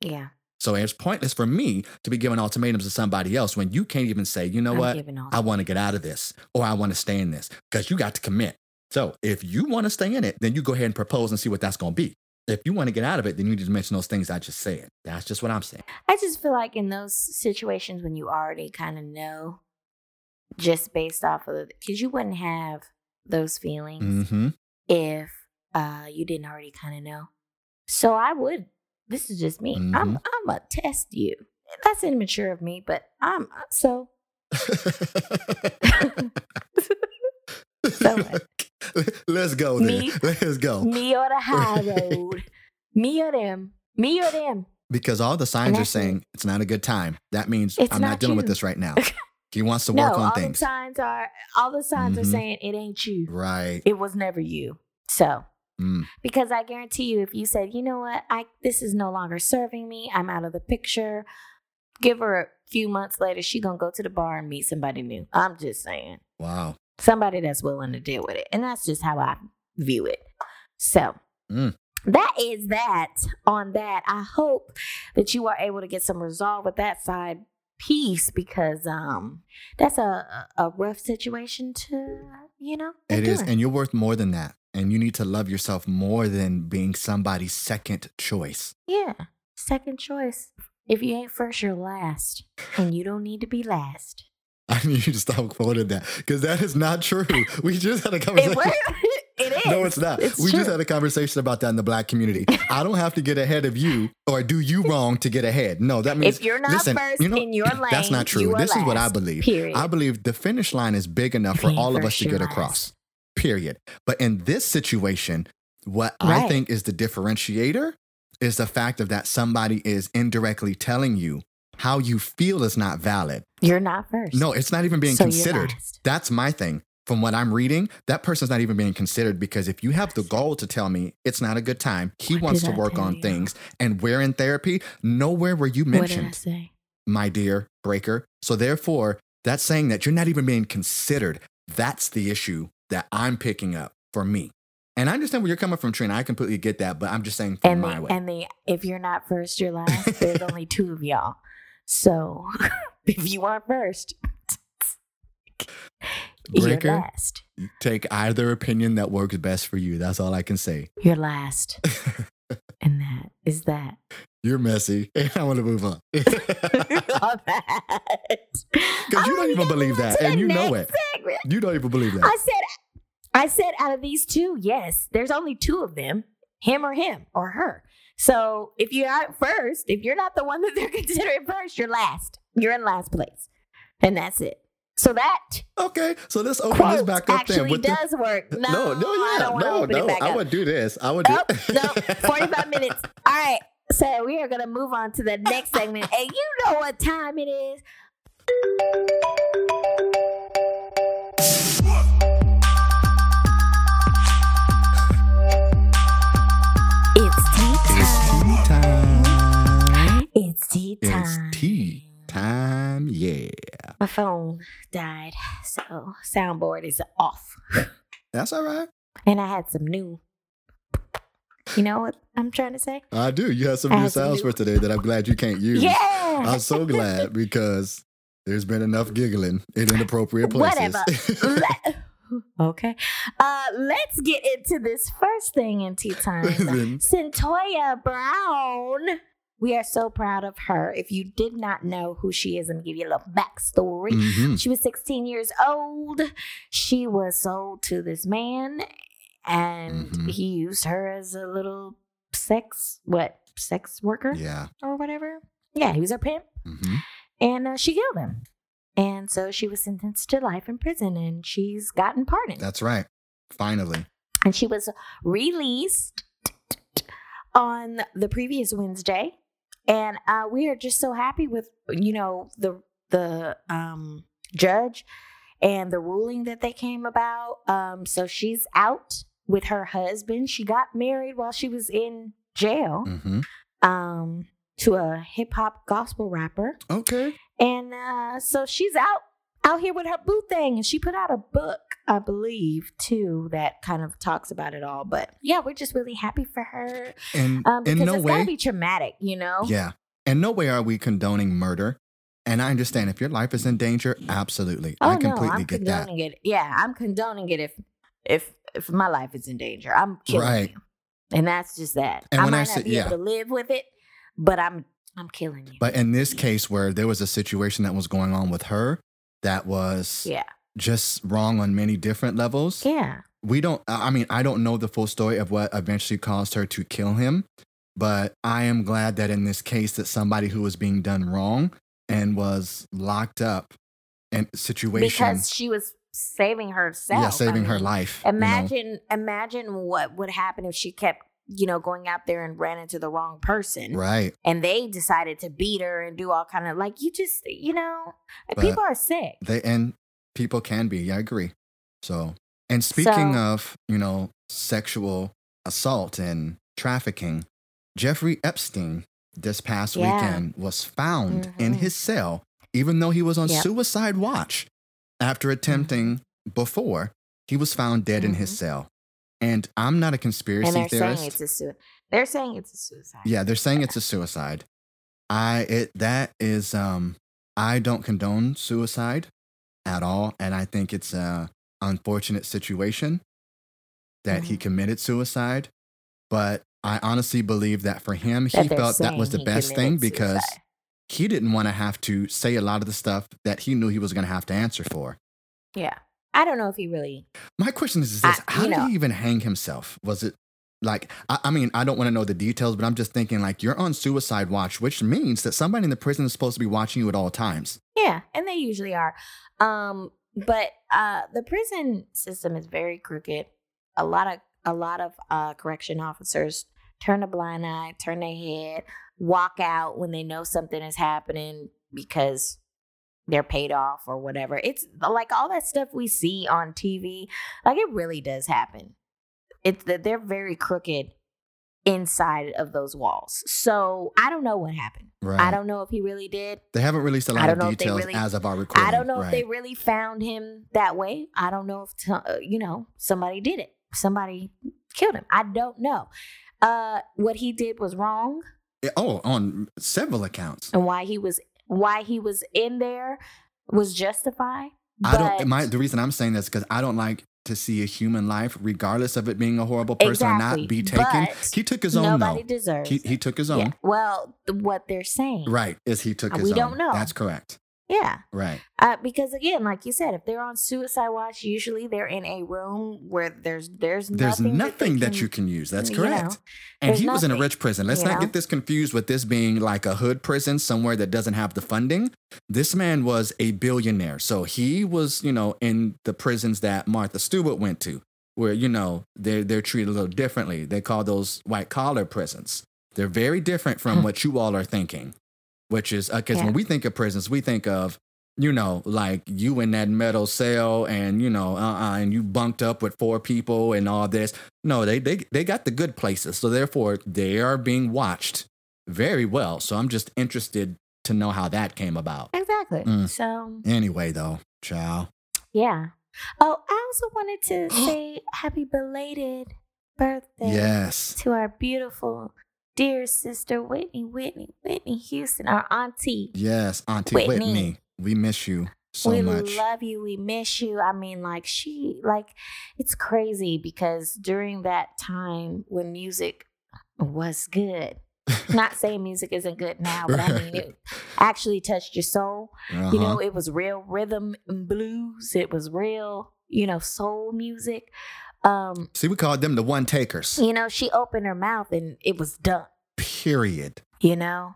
Yeah. So it's pointless for me to be giving ultimatums to somebody else when you can't even say, you know I'm what, I want to get out of this or I want to stay in this because you got to commit. So if you want to stay in it, then you go ahead and propose and see what that's going to be. If you want to get out of it, then you need to mention those things I just said. That's just what I'm saying. I just feel like in those situations when you already kind of know, just based off of because you wouldn't have those feelings Mm-hmm. if uh you didn't already kind of know. So I would. This is just me. I'm Mhm. I'm gonna test you. That's immature of me, but I'm so. So what? Let's go then. Me? Let's go. Me or the high road. me or them. Me or them. Because all the signs are saying it's not a good time. That means It's I'm not, not dealing with this right now. he wants to no, work on all things. the signs are all the signs Mhm. are saying it ain't you. Right. It was never you. So Mm. because I guarantee you, if you said, you know what, I this is no longer serving me, I'm out of the picture. Give her a few months later, she gonna go to the bar and meet somebody new. I'm just saying, Wow. Somebody that's willing to deal with it, and that's just how I view it. So Mm. that is that. On that, I hope that you are able to get some resolve with that side piece because um that's a a rough situation to you know. It is. endure. And you're worth more than that. And you need to love yourself more than being somebody's second choice. Yeah. Second choice. If you ain't first, you're last. And you don't need to be last. I need you to stop quoting that because that is not true. We just had a conversation. works. it is. No, it's not. It's we true. just had a conversation about that in the black community. I don't have to get ahead of you or do you wrong to get ahead. No, that means if you're not listen, first you know, in your lane, that's not true. This is what I believe. Period. I believe the finish line is big enough for all of us to get you're across. Period. But in this situation, what I think is the differentiator is the fact of that somebody is indirectly telling you how you feel is not valid. you're not first. No, it's not even being So considered. That's my thing. From what I'm reading, that person's not even being considered because if you have the goal to tell me it's not a good time, he What wants to work on you? things, and we're in therapy, nowhere were you What did I mentioned, my dear breaker. So therefore, that's saying that you're not even being considered. That's the issue that I'm picking up for me. And I understand where you're coming from, Trina. I completely get that, but I'm just saying from And my the, way. and the if you're not first, you're last. There's only two of y'all. So if you aren't first, Breaker? you're last. Take either opinion that works best for you. That's all I can say. You're last. and that is that. You're messy. And I want to move on. Because you oh, don't even believe that, and you know it. Segment. You don't even believe that. I said, I said, out of these two, yes, there's only two of them, him or him or her. So if you're not first, if you're not the one that they're considering first, you're last. You're in last place, and that's it. So that Okay, so let's open this back up then. actually with the- does work. No, no, no, I yeah, no, no. I would do this. I would do. Nope, nope. 45 minutes. All right. So we are going to move on to the next segment. And you know what time it is. It's tea time. It's tea time. Yeah, My phone died, so soundboard is off. that's all right. And I had some new. You know what I'm trying to say? I do. You have some I new have some sounds new- for today that I'm glad you can't use. Yeah. I'm so glad because there's been enough giggling in inappropriate places. Whatever. Okay. Uh, let's get into this first thing in tea time. Cyntoia Brown. We are so proud of her. If you did not know who she is, let me give you a little backstory. Mhm. She was 16 years old. She was sold to this man, and Mhm. he used her as a little sex, what, sex worker Yeah. or whatever? Yeah, he was her pimp hmm and uh, she killed him. And so she was sentenced to life in prison and she's gotten pardoned. That's right. Finally. and she was released on the previous Wednesday. And uh, we are just so happy with, you know, the the um, judge and the ruling that they came about. Um, so she's out with her husband. She got married while she was in jail hmm um, to a hip hop gospel rapper. Okay. And uh, so she's out out here with her boo thing, and she put out a book, I believe, too, that kind of talks about it all. But yeah, we're just really happy for her And um, in no it's way. gotta be traumatic, you know. Yeah. And no way are we condoning murder. And I understand if your life is in danger, absolutely. Oh I no, completely I'm get that. condoning it. Yeah, I'm condoning it if if if my life is in danger. I'm killing Right. you. And that's just that. And I when I might say- not be yeah. able to live with it, but I'm I'm killing you. But in this case, where there was a situation that was going on with her that was yeah. just wrong on many different levels, Yeah. we don't, I mean, I don't know the full story of what eventually caused her to kill him, but I am glad that in this case, that somebody who was being done wrong and was locked up in situation, Because she was saving herself. yeah, I saving her mean, life. you know? Imagine imagine what would happen if she kept, you know, going out there and ran into the wrong person. Right. And they decided to beat her and do all kind of like you just you know But- people are sick. They and people can be. Yeah, I agree. So, and speaking So- of, you know, sexual assault and trafficking, Jeffrey Epstein this past Yeah. weekend was found in Mhm. his cell, even though he was on Yep. suicide watch after attempting before. He was found dead in his Mhm. cell. And I'm not a conspiracy And they're theorist. saying it's a sui- they're saying it's a suicide. Yeah, they're saying it's a suicide. I it that is um I don't condone suicide at all and I think it's a unfortunate situation that he Mhm. committed suicide, but I honestly believe that for him he That felt that was the best thing because suicide. he didn't want to have to say a lot of the stuff that he knew he was going to have to answer for. Yeah. I don't know if he really My question is this: I- How did know- he even hang himself? Was it like I, I mean, I don't want to know the details, but I'm just thinking like you're on suicide watch, which means that somebody in the prison is supposed to be watching you at all times. Yeah, and they usually are. Um, but uh the prison system is very crooked. A lot of a lot of uh correction officers turn a blind eye, turn their head, walk out when they know something is happening because they're paid off or whatever. It's like all that stuff we see on TV, like it really does happen. It's that they're very crooked inside of those walls. So I don't know what happened. Right. I don't know if he really did. They haven't released a lot of know if they details really- as of our recording. I don't know if they really found him that way. I don't know if t- uh, you know somebody did it. Somebody killed him. I don't know. Uh, what he did was wrong, Oh, on several accounts. and why he was why he was in there was justified. I don't. My the reason I'm saying this because I don't like to see a human life, regardless of it being a horrible person or not, be taken. but He took his own. nobody though. deserves. He he took his own. Yeah. Well, what they're saying, Right. Is he took Uh, his we own? don't know. That's correct. Yeah, Right. uh, because again, like you said, if they're on suicide watch, usually they're in a room where there's there's There's nothing, nothing that, they you can use. That's you know, correct. and he was in a rich prison. Let's not know? get this confused with this being like a hood prison somewhere that doesn't have the funding. This man was a billionaire. So he was, you know, in the prisons that Martha Stewart went to, where, you know, they're, they're treated a little differently. They call those white collar prisons. They're very different from what you all are thinking, which is because Yeah. when we think of prisons, we think of, you know, like you in that metal cell and, you know, uh-uh, and you bunked up with four people and all this. No, they, they, they got the good places. So therefore, they are being watched very well. So I'm just interested to know how that came about. Exactly. Mm. So Anyway, though, ciao. yeah. Oh, I also wanted to say happy belated birthday Yes. to our beautiful dear sister Whitney, Whitney, Whitney Houston, our auntie. Yes, Auntie Whitney. Whitney. We miss you so we much. love you. We miss you. I mean, like she, like it's crazy because during that time when music was good, not saying music isn't good now, but I mean it actually touched your soul. uh-huh. You know, it was real rhythm and blues. It was real, you know, soul music. Um, See, we called them the one takers. you know, she opened her mouth and it was done, Period. you know?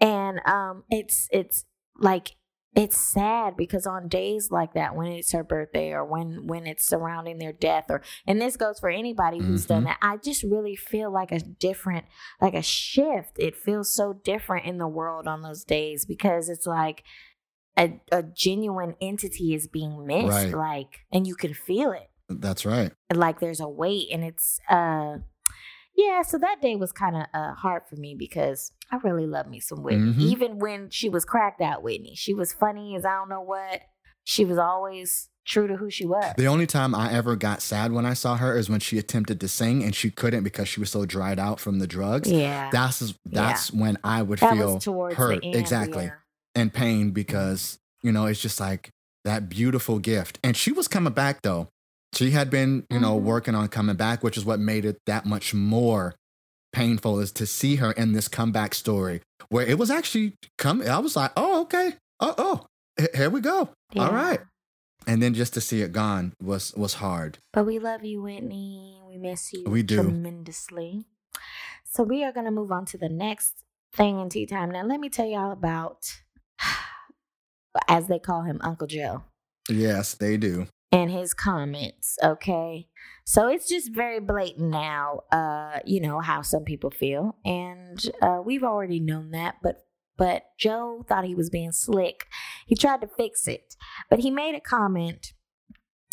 And um it's it's like it's sad because on days like that when it's her birthday or when when it's surrounding their death or and this goes for anybody who's done Mhm. that i just really feel like a different like a shift it feels so different in the world on those days because it's like a, a genuine entity is being missed Right. like and you can feel it That's right. like there's a weight and it's uh yeah so that day was kind of uh, hard for me because i really love me some whitney Mhm. even when she was cracked out whitney she was funny as i don't know what she was always true to who she was. The only time I ever got sad when I saw her is when she attempted to sing and she couldn't because she was so dried out from the drugs. yeah. That's that's when I would That feel towards hurt end. exactly yeah. and pain because you know it's just like that beautiful gift. And she was coming back though. She had been you know Mhm. working on coming back, which is what made it that much more painful is to see her in this comeback story where it was actually come. I was like, oh okay, oh oh, h- here we go. Yeah. All right. And then just to see it gone was was hard. But we love you, Whitney. We miss you We do. tremendously. So we are going to move on to the next thing in tea time. Now, let me tell y'all about, as they call him, Uncle Joe. Yes, they do. And his comments okay? So it's just very blatant now uh you know how some people feel and uh we've already known that but but joe thought he was being slick. He tried to fix it but he made a comment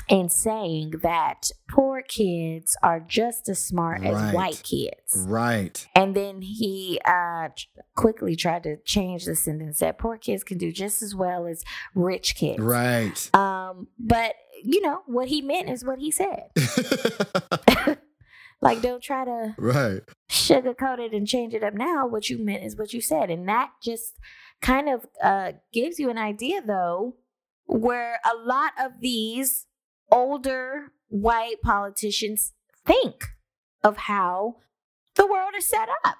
in saying that poor kids are just as smart as white kids Right. and then he uh, quickly tried to change the sentence that poor kids can do just as well as rich kids Right. um, but you know what he meant is what he said. like, don't try to right. sugarcoat it and change it up now. What you meant is what you said, and that just kind of uh, gives you an idea, though, where a lot of these older white politicians think of how the world is set up.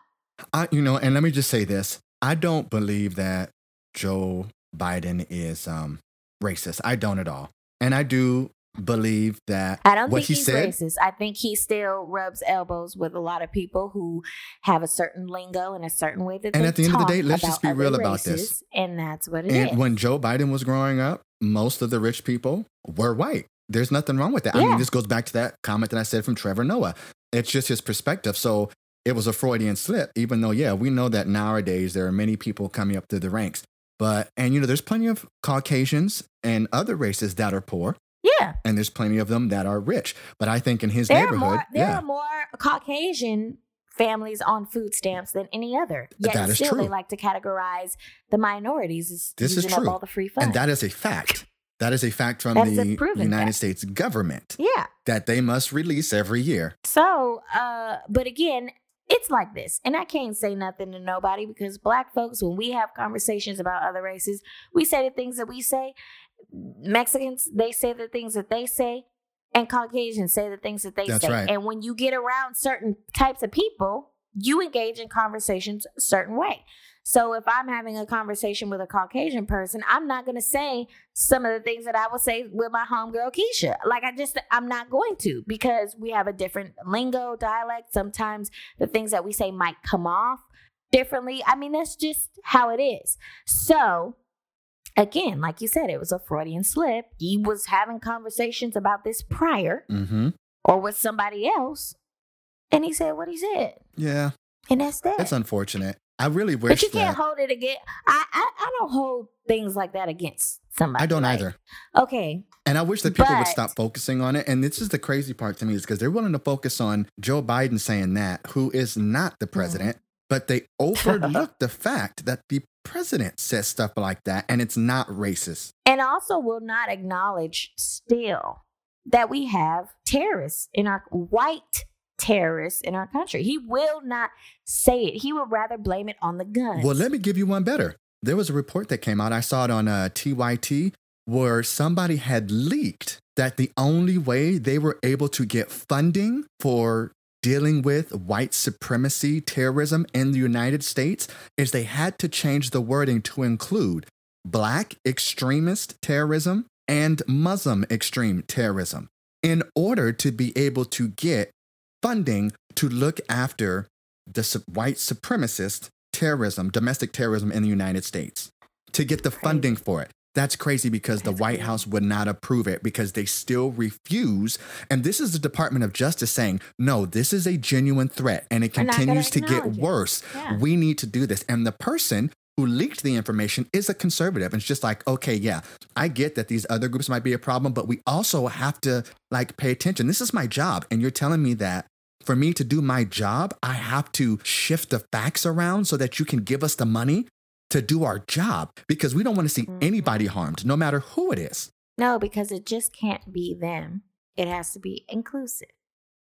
I, you know, and let me just say this: I don't believe that Joe Biden is um, racist. I don't at all, and I do believe that I don't what think he he's said. racist. I think he still rubs elbows with a lot of people who have a certain lingo and a certain way that And at the end of the day, let's just be real about this. and that's what it is. And when Joe Biden was growing up, most of the rich people were white. There's nothing wrong with that. I mean, this goes back to that comment that I said from Trevor Noah. It's just his perspective. So it was a Freudian slip, even though, yeah, we know that nowadays there are many people coming up through the ranks. But, and you know, there's plenty of Caucasians and other races that are poor, yeah, and there's plenty of them that are rich. But I think in his there neighborhood, more there yeah, are more Caucasian families on food stamps than any other. Yet That is still, they like to categorize the minorities as This is using up true. all the free funds. and that is a fact. That is a fact from That is the United fact. States government yeah. that they must release every year. So, uh, but again, it's like this, and I can't say nothing to nobody because black folks, when we have conversations about other races, we say the things that we say. Mexicans, they say the things that they say, and Caucasians say the things that they That's say. right. And when you get around certain types of people, you engage in conversations a certain way. So if I'm having a conversation with a Caucasian person, I'm not going to say some of the things that I would say with my homegirl Keisha. Like I just, I'm not going to because we have a different lingo, dialect. Sometimes the things that we say might come off differently. I mean, that's just how it is. So again, like you said, it was a Freudian slip. He was having conversations about this prior Mm-hmm. or with somebody else, and he said what he said, Yeah, and that's that. it's unfortunate. I really wish But you can't hold it against. I, I I don't hold things like that against somebody. I don't like, either. Okay, And I wish that people would stop focusing on it. And this is the crazy part to me is because they're willing to focus on Joe Biden saying that, who is not the mm. president, but they overlook the fact that the president says stuff like that and it's not racist. and also will not acknowledge still that we have terrorists in our white terrorists in our country. He will not say it. He would rather blame it on the guns. Well, let me give you one better. There was a report that came out. I saw it on uh, TYT where somebody had leaked that the only way they were able to get funding for dealing with white supremacy terrorism in the United States is they had to change the wording to include black extremist terrorism and Muslim extreme terrorism in order to be able to get funding to look after the su- white supremacist terrorism, domestic terrorism in the United States, to get the funding for it. That's crazy because the White. House would not approve it because they still refuse. And this is the Department of Justice saying, no, this is a genuine threat and it We're continues to get it." worse. Yeah. We need to do this. And the person who leaked the information is a conservative. And it's just like, okay, yeah, I get that these other groups might be a problem, but we also have to like pay attention. This is my job. And you're telling me that for me to do my job, I have to shift the facts around so that you can give us the money to do our job because we don't want to see Mhm. anybody harmed, no matter who it is. No, because it just can't be them. It has to be inclusive.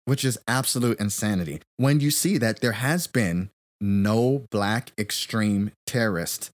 which is absolute insanity. When you see that there has been no black extreme terrorist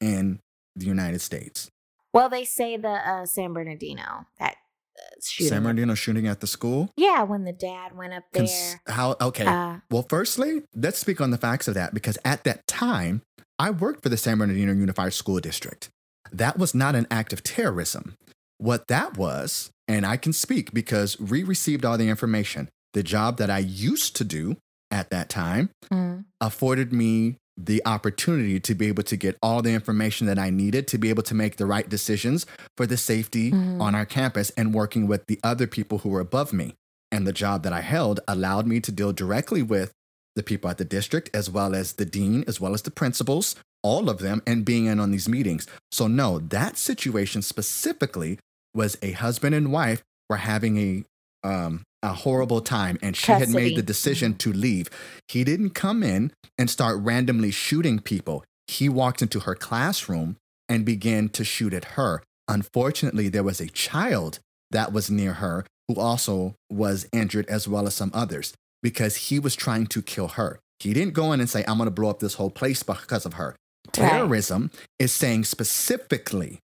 in the United States. Well, they say the uh, San Bernardino that uh, shooting. San Bernardino shooting at the school. Yeah, when the dad went up there. Cons- how okay. uh, well, firstly, let's speak on the facts of that because at that time, I worked for the San Bernardino Unified School District. That was not an act of terrorism. What that was, and I can speak because we received all the information. The job that I used to do at that time mm, afforded me the opportunity to be able to get all the information that I needed to be able to make the right decisions for the safety Mhm. on our campus and working with the other people who were above me. And the job that I held allowed me to deal directly with the people at the district, as well as the dean, as well as the principals, all of them, and being in on these meetings. So, no, that situation specifically was a husband and wife were having a um, a horrible time, and she had made the decision to leave. He didn't come in and start randomly shooting people. He walked into her classroom and began to shoot at her. Unfortunately, there was a child that was near her who also was injured, as well as some others, because he was trying to kill her. He didn't go in and say, I'm going to blow up this whole place because of her. Right. Terrorism is saying specifically,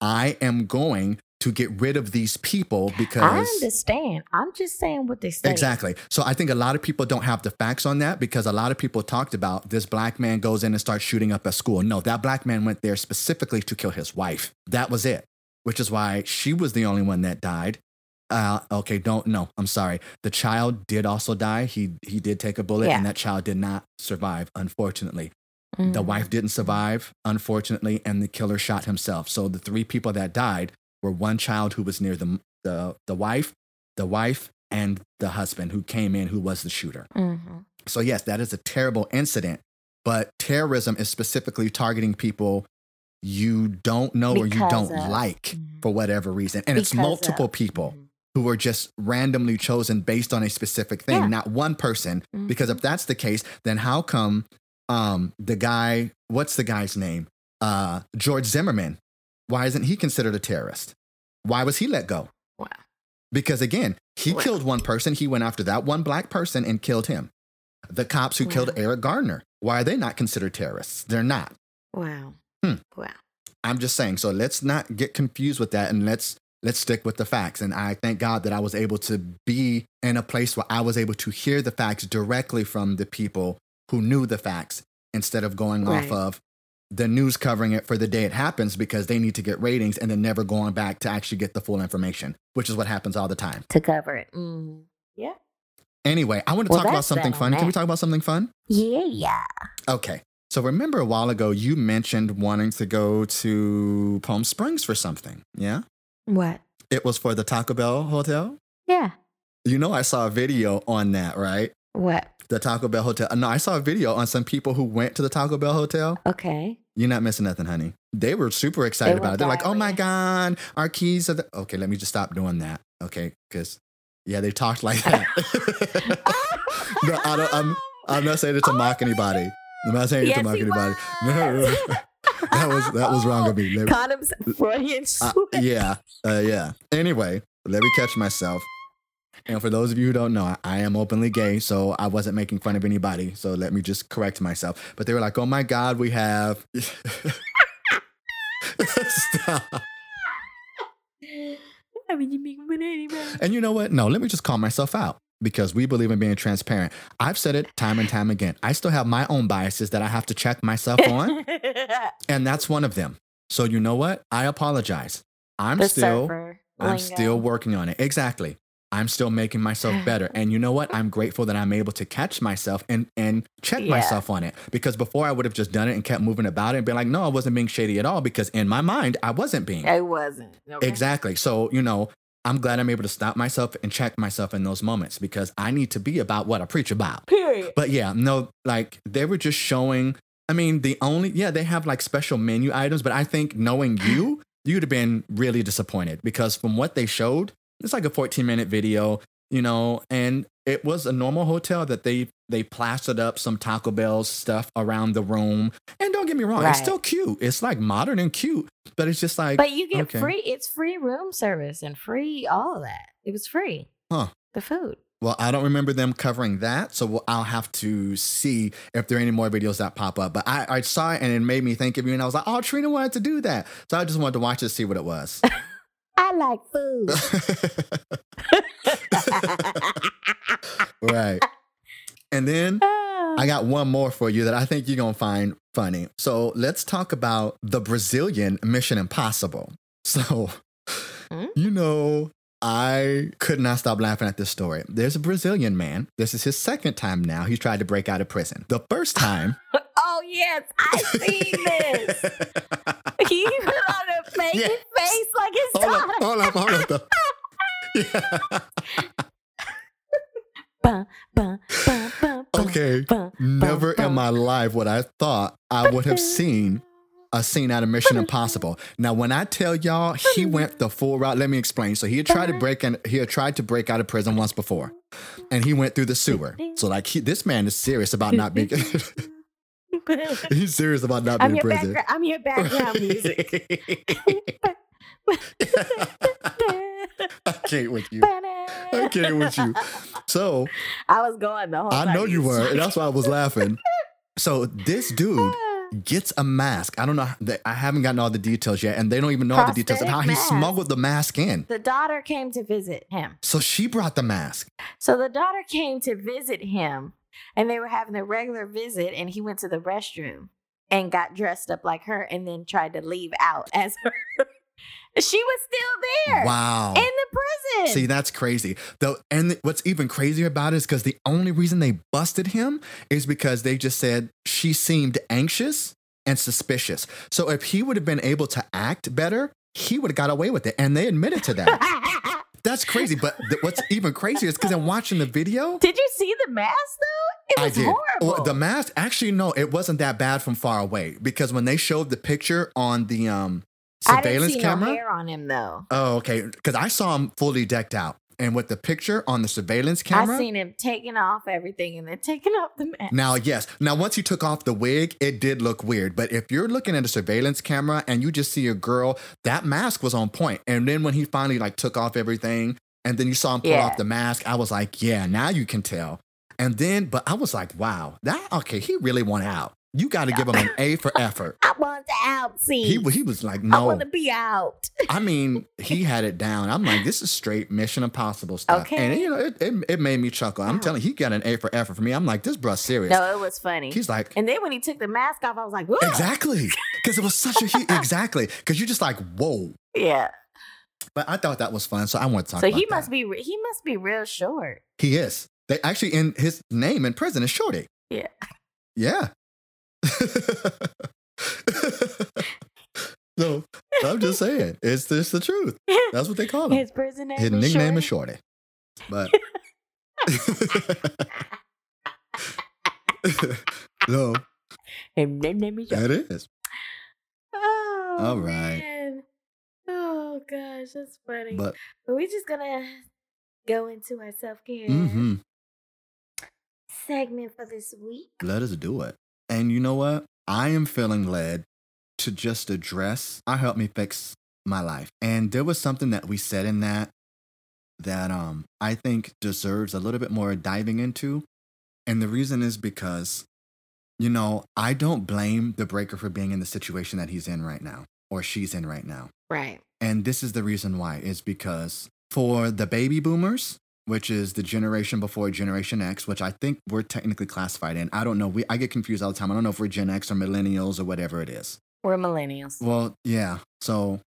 I am going to get rid of these people because I understand. I'm just saying what they say. Exactly. So I think a lot of people don't have the facts on that because a lot of people talked about this black man goes in and starts shooting up at school. No, that black man went there specifically to kill his wife. That was it, which is why she was the only one that died. Uh, okay, don't no, I'm sorry. The child did also die. He he did take a bullet, Yeah. and that child did not survive. Unfortunately, the Mm. wife didn't survive, unfortunately, and the killer shot himself. So the three people that died were one child who was near the the, the wife, the wife, and the husband who came in who was the shooter. Mhm. So yes, that is a terrible incident, but terrorism is specifically targeting people you don't know or you don't of- like Mhm. for whatever reason. And it's multiple of- people Mhm. who were just randomly chosen based on a specific thing, Yeah. not one person. Because if that's the case, then how come um, the guy, what's the guy's name? Uh, George Zimmerman. Why isn't he considered a terrorist? Why was he let go? Wow. Because again, he Wow. killed one person. He went after that one black person and killed him. The cops who killed Eric Gardner. Why are they not considered terrorists? They're not. Wow. Hmm. Wow. I'm just saying. So let's not get confused with that and let's let's stick with the facts. And I thank God that I was able to be in a place where I was able to hear the facts directly from the people who knew the facts instead of going off of the news covering it for the day it happens because they need to get ratings and then never going back to actually get the full information, which is what happens all the time. To cover it. Mm. Yeah. Anyway, I want to Well, talk about that's something that fun. Can we talk about something fun? Yeah. Yeah. Okay. So remember a while ago you mentioned wanting to go to Palm Springs for something. Yeah? What? It was for the Taco Bell hotel. Yeah. You know, I saw a video on that, right? What? The Taco Bell hotel. No, I saw a video on some people who went to the Taco Bell hotel. Okay. You're not missing nothing, honey. They were super excited They about it. They're like, "Oh my god, our keys are the." Okay, let me just stop doing that. Okay, because yeah, they talked like that. no, I don't. I'm. I'm not saying it to Oh mock anybody. I'm not saying it Yes, to mock anybody. was. that was that was wrong of me. Let me- Condoms, Uh, yeah, uh, yeah. Anyway, let me catch myself. And for those of you who don't know, I, I am openly gay, so I wasn't making fun of anybody. So let me just correct myself. But they were like, "Oh my God, we have." Stop. I mean, you make fun of anybody. And you know what? No, let me just call myself out because we believe in being transparent. I've said it time and time again. I still have my own biases that I have to check myself on, and that's one of them. So you know what? I apologize. I'm the still surfer. I'm lingo. still working on it. Exactly. I'm still making myself better. And you know what? I'm grateful that I'm able to catch myself and and check Yeah. myself on it. Because before I would have just done it and kept moving about it and been like, no, I wasn't being shady at all. Because in my mind, I wasn't being. I wasn't. Okay. Exactly. So, you know, I'm glad I'm able to stop myself and check myself in those moments because I need to be about what I preach about. Period. But yeah, no, like they were just showing. I mean, the only, yeah, they have like special menu items, but I think knowing you, you'd have been really disappointed because from what they showed, it's like a 14 minute video, you know, and it was a normal hotel that they they plastered up some Taco Bell stuff around the room. And don't get me wrong, it's still cute. It's like modern and cute, but it's just like But you get okay. free. It's free room service and free all of that. It was free. Huh. The food. Well, I don't remember them covering that, so we'll, I'll have to see if there are any more videos that pop up. But I, I saw it and it made me think of you, and I was like, "Oh, Trina wanted to do that," so I just wanted to watch it, see what it was. I like food. right. And then I got one more for you that I think you're gonna find funny. So let's talk about the Brazilian Mission Impossible. So, Hmm? you know, I could not stop laughing at this story. There's a Brazilian man. This is his second time now. He's tried to break out of prison. The first time. yes, I seen this. he put on a fake Yes. face like his hold daughter. up, hold up, hold up. though. Yeah. Okay. Never in my life would I thought I would have seen a scene out of Mission Impossible. Now, when I tell y'all he went the full route, let me explain. So he had tried to break and he had tried to break out of prison once before, and he went through the sewer. So like he, this man is serious about not being. he's serious about not I'm being present. I'm your background music. I can't with you. I can't with you. So I was going the whole time. I know you were, and that's why I was laughing. So this dude ah. gets a mask. I don't know. I haven't gotten all the details yet, and they don't even know all the details of how he mask. smuggled the mask in. The daughter came to visit him. So she brought the mask. So the daughter came to visit him, and they were having a regular visit, and he went to the restroom and got dressed up like her, and then tried to leave out as her. she was still there Wow. in the prison. See, that's crazy. Though, and what's even crazier about it is because the only reason they busted him is because they just said she seemed anxious and suspicious. So if he would have been able to act better, he would have got away with it, and they admitted to that. That's crazy. But th- what's even crazier is because I'm watching the video. Did you see the mask though? It I did. horrible. Well, the mask, actually, no, it wasn't that bad from far away because when they showed the picture on the um, I didn't surveillance see camera. no hair on him though. Oh, okay. Because I saw him fully decked out. And with the picture on the surveillance camera. I seen him taking off everything and then taking off the mask. Now, yes. Now, once he took off the wig, it did look weird. But if you're looking at a surveillance camera and you just see a girl, that mask was on point. And then when he finally like took off everything, and then you saw him pull Yeah. off the mask, I was like, yeah, now you can tell. And then, but I was like, wow, that okay, he really went out. You got to give him an A for effort. I want the out scene. He he was like, no. I want to be out. I mean, he had it down. I'm like, this is straight Mission Impossible stuff. Okay. And you know, it, it, it made me chuckle. I'm telling you, he got an A for effort for me. I'm like, this bruh's serious. No, it was funny. He's like, and then when he took the mask off, I was like, "Whoa." exactly. Because it was such a huge, exactly. Because you're just like, whoa. Yeah. But I thought that was fun. So I want to talk So he must that. be he must be real short. He is. They actually, in his name in prison is Shorty. Yeah. Yeah. so I'm just saying, it's, it's the truth. That's what they call him. His prison name His is nickname is Shorty. Shorty. But no, His nickname is Shorty. that is. Oh, All right. man. Oh gosh, that's funny. But, But we're just gonna go into our self care hmm segment for this week. let us do it. And you know what? I am feeling led to just address I help me fix my life. And there was something that we said in that that um I think deserves a little bit more diving into. And the reason is because you know, I don't blame the breaker for being in the situation that he's in right now or she's in right now. Right. And this is the reason why is because for the baby boomers, which is the generation before Generation X, which I think we're technically classified in. I don't know. We I get confused all the time. I don't know if we're Gen X or millennials or whatever it is. We're millennials. Well, yeah. So,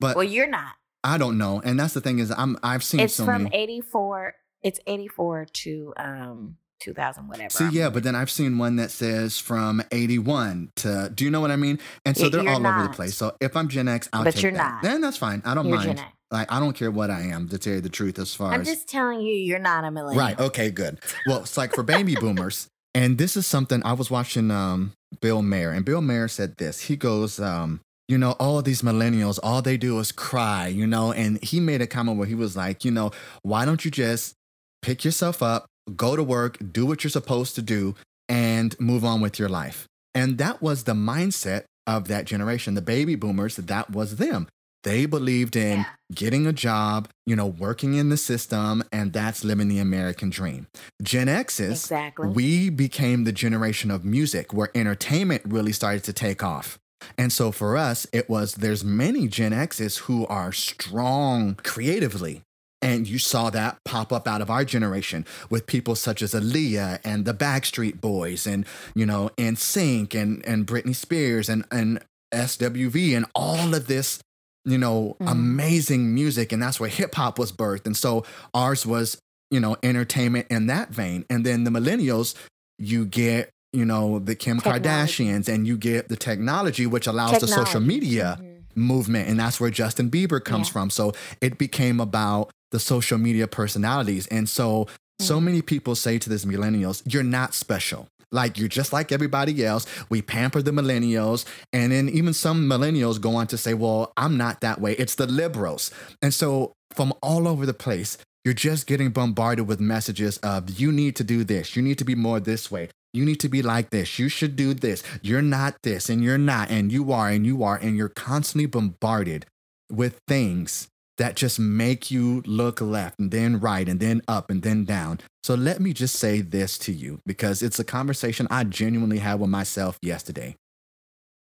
but well, you're not. I don't know. And that's the thing is, I'm I've seen It's so from 84. It's 84 to um 2000 whatever. See, I'm- yeah, but then I've seen one that says from 81 to, do you know what I mean? And so they're you're all over the place. So if I'm Gen X, I'll But take you're that. not. Then that's fine. I don't You're mind. Gen X. Like, I don't care what I am, to tell you the truth, as far as I'm just telling you, you're not a millennial. Right. Okay. Good. Well, it's like for baby boomers, and this is something I was watching. Um, Bill Maher, and Bill Maher said this. He goes, um, you know, all these millennials, all they do is cry, you know. And he made a comment where he was like, you know, why don't you just pick yourself up, go to work, do what you're supposed to do, and move on with your life. And that was the mindset of that generation. The baby boomers, that was them. They believed in Yeah. getting a job, you know, working in the system, and that's living the American dream. Gen X's, Exactly. we became the generation of music where entertainment really started to take off. And so for us, it was there's many Gen X's who are strong creatively. And you saw that pop up out of our generation with people such as Aaliyah and the Backstreet Boys and, you know, NSYNC and, and Britney Spears and, and SWV and all of this, you know, Mhm. amazing music. And that's where hip hop was birthed. And so ours was, you know, entertainment in that vein. And then the millennials, you get, you know, the Kim Technology. Kardashians and you get the technology, which allows the social Technology. media Mhm. movement. And that's where Justin Bieber comes Yeah. from. So it became about the social media personalities. And so, so Mhm. many people say to this millennials, you're not special. Like you're just like everybody else. We pamper the millennials. And then even some millennials go on to say, well, I'm not that way. It's the liberals. And so from all over the place, you're just getting bombarded with messages of you need to do this. You need to be more this way. You need to be like this. You should do this. You're not this and you're not and you are and you are and you're constantly bombarded with things that just make you look left and then right and then up and then down. So let me just say this to you because it's a conversation I genuinely had with myself yesterday.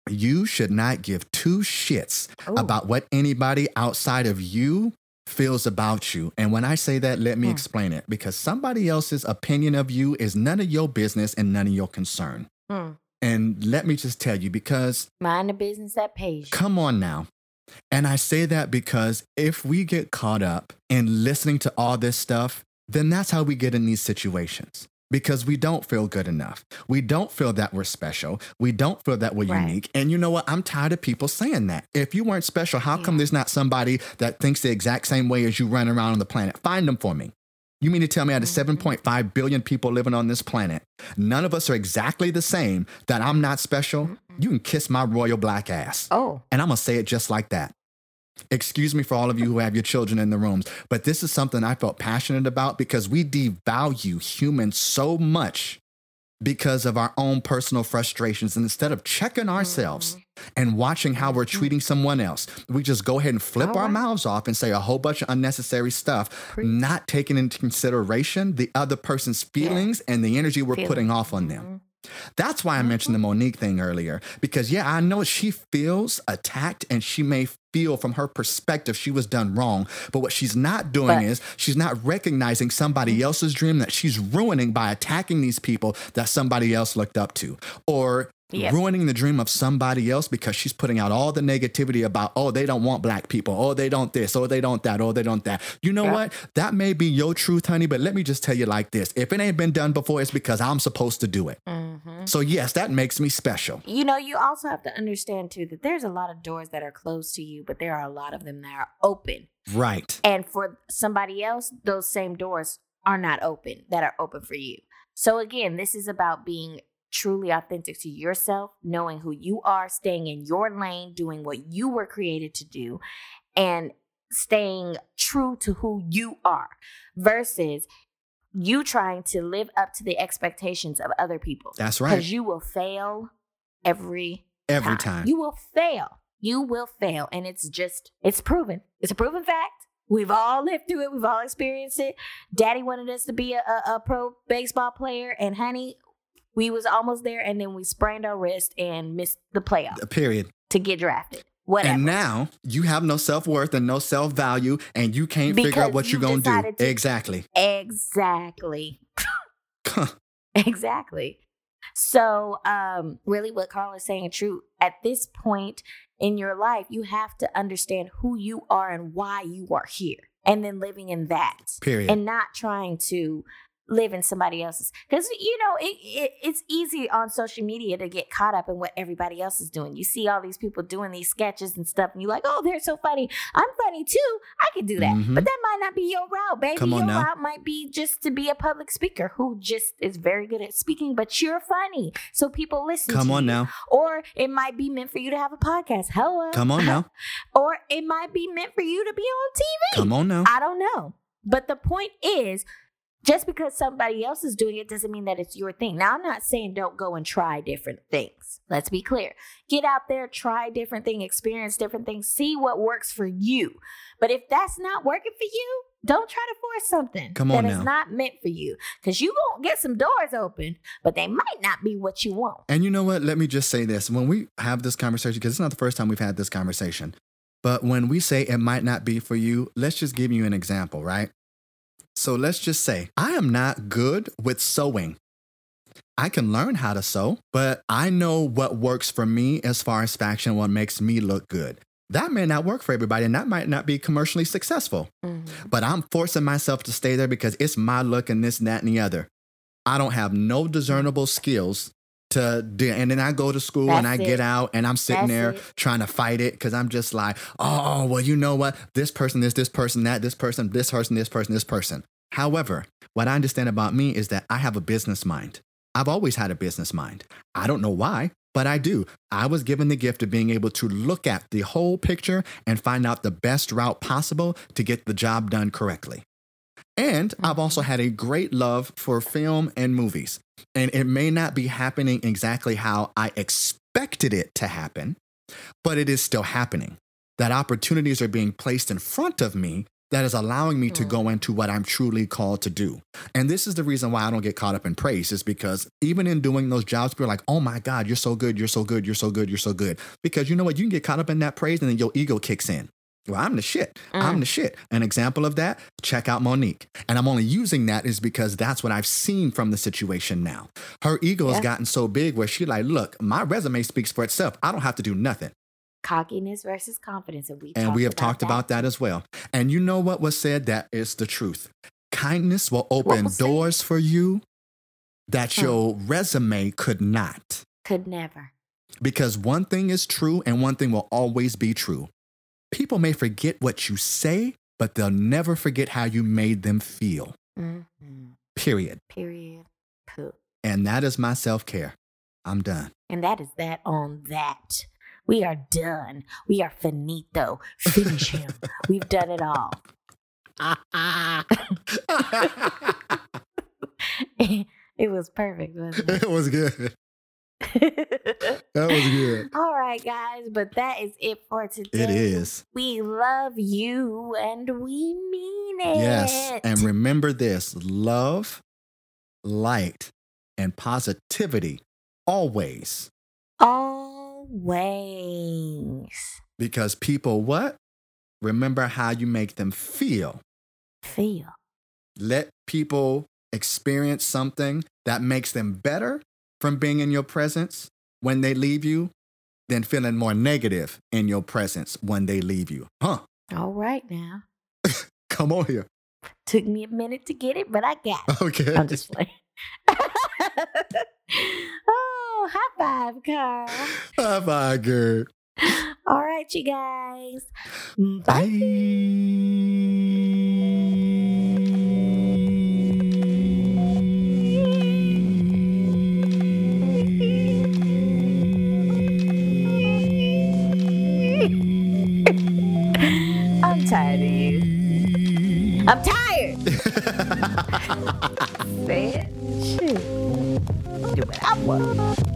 You should not give two shits Ooh. about what anybody outside of you feels about you. And when I say that, let me Hmm. explain it because somebody else's opinion of you is none of your business and none of your concern. Hmm. And let me just tell you because Mind the business that pays you. Come on now. And I say that because if we get caught up in listening to all this stuff, then that's how we get in these situations. Because we don't feel good enough. We don't feel that we're special. We don't feel that we're Right. unique. And you know what? I'm tired of people saying that. If you weren't special, how come there's not somebody that thinks the exact same way as you run around on the planet? Find them for me. You mean to tell me out of Mhm. 7.5 billion people living on this planet, none of us are exactly the same, that I'm not special? You can kiss my royal black ass. Oh, And I'm going to say it just like that. Excuse me for all of you who have your children in the rooms, but this is something I felt passionate about because we devalue humans so much because of our own personal frustrations. And instead of checking ourselves and watching how we're treating someone else, we just go ahead and flip All our right. mouths off and say a whole bunch of unnecessary stuff, Preach. not taking into consideration the other person's feelings and the energy we're putting off on them. Mhm. That's why I mm-hmm. mentioned the Mo'Nique thing earlier. Because, yeah, I know she feels attacked and she may feel from her perspective she was done wrong. But what she's not doing But- is she's not recognizing somebody mm-hmm. else's dream that she's ruining by attacking these people that somebody else looked up to. Or Yep. ruining the dream of somebody else because she's putting out all the negativity about, oh, they don't want black people. Oh, they don't this. Oh, they don't that. Oh, they don't that. You know Yeah. what? That may be your truth, honey, but let me just tell you like this. If it ain't been done before, it's because I'm supposed to do it. Mhm. So yes, that makes me special. You know, you also have to understand too that there's a lot of doors that are closed to you, but there are a lot of them that are open. Right. And for somebody else, those same doors are not open that are open for you. So again, this is about being truly authentic to yourself, knowing who you are, staying in your lane, doing what you were created to do, and staying true to who you are versus you trying to live up to the expectations of other people. That's right. Because you will fail every Every time. you will fail. You will fail. And it's just, it's proven. It's a proven fact. We've all lived through it. We've all experienced it. Daddy wanted us to be a, a, a pro baseball player. And honey, we was almost there. And then we sprained our wrist and missed the playoff Period. to get drafted. Whatever. And now you have no self worth and no self value, and you can't figure out what you you're going to do. to- Exactly. exactly. Exactly. So, um, really, what Carl is saying is true. At this point in your life, you have to understand who you are and why you are here, and then living in that, Period. and not trying to live in somebody else's. Because you know, it, it it's easy on social media to get caught up in what everybody else is doing. You see all these people doing these sketches and stuff, and you're like, "Oh, they're so funny. I'm funny too. I can do that." Mhm. But that might not be your route, baby. Your now. route might be just to be a public speaker who just is very good at speaking, but you're funny, so people listen. Come to on you. now. Or it might be meant for you to have a podcast. Hello. Come on now. or it might be meant for you to be on TV. Come on now. I don't know. But the point is, Just because somebody else is doing it doesn't mean that it's your thing. Now, I'm not saying don't go and try different things. Let's be clear. Get out there, try different things, experience different things, see what works for you. But if that's not working for you, don't try to force something Come on that is now. not meant for you. Because you won't get some doors open, but they might not be what you want. And you know what? Let me just say this. When we have this conversation, because it's not the first time we've had this conversation, but when we say it might not be for you, let's just give you an example, right? So let's just say I am not good with sewing. I can learn how to sew, but I know what works for me as far as fashion, what makes me look good. That may not work for everybody, and that might not be commercially successful. Mm-hmm. But I'm forcing myself to stay there because it's my look and this, and that, and the other. I don't have no discernible skills to do. And then I go to school and I That's get out and I'm sitting That's there it. trying to fight it because I'm just like, oh, well, you know what? This person is this person, that, this person, this person, this person, this person. However, what I understand about me is that I have a business mind. I've always had a business mind. I don't know why, but I do. I was given the gift of being able to look at the whole picture and find out the best route possible to get the job done correctly. And mm-hmm. I've also had a great love for film and movies. And it may not be happening exactly how I expected it to happen, but it is still happening. That opportunities are being placed in front of me that is allowing me to mm-hmm. go into what I'm truly called to do. And this is the reason why I don't get caught up in praise, is because even in doing those jobs, people are like, oh my God, you're so good, you're so good, you're so good, you're so good. Because you know what? You can get caught up in that praise and then your ego kicks in. Well, I'm the shit. I'm the shit. An example of that, check out Mo'Nique. And I'm only using that is because that's what I've seen from the situation now. Her ego has gotten so big where she like, look, my resume speaks for itself. I don't have to do nothing. Cockiness versus confidence. And we, And we have talked about that as well. And you know what was said? That is the truth. Kindness will open said? doors for you that Hmm. your resume could not. Could never. Because one thing is true and one thing will always be true. People may forget what you say, but they'll never forget how you made them feel. Mm-hmm. Period. Period. Poo. And that is my self care. I'm done. And that is that on that. We are done. We are finito. Finish him. We've done it all. it was perfect, wasn't it was good. That was good. all right, guys, but that is it for today. It is. We love you and we mean it. Yes. And remember this love, light, and positivity always. always Because people, what? Remember how you make them feel. feel. Let people experience something that makes them better from being in your presence when they leave you than feeling more negative in your presence when they leave you. Huh? All right now. Come on here. Took me a minute to get it, but I got it. Okay. I'm just playing. oh, high five, Carl. Bye bye, girl. All right, you guys. Bye. I'm Shoot.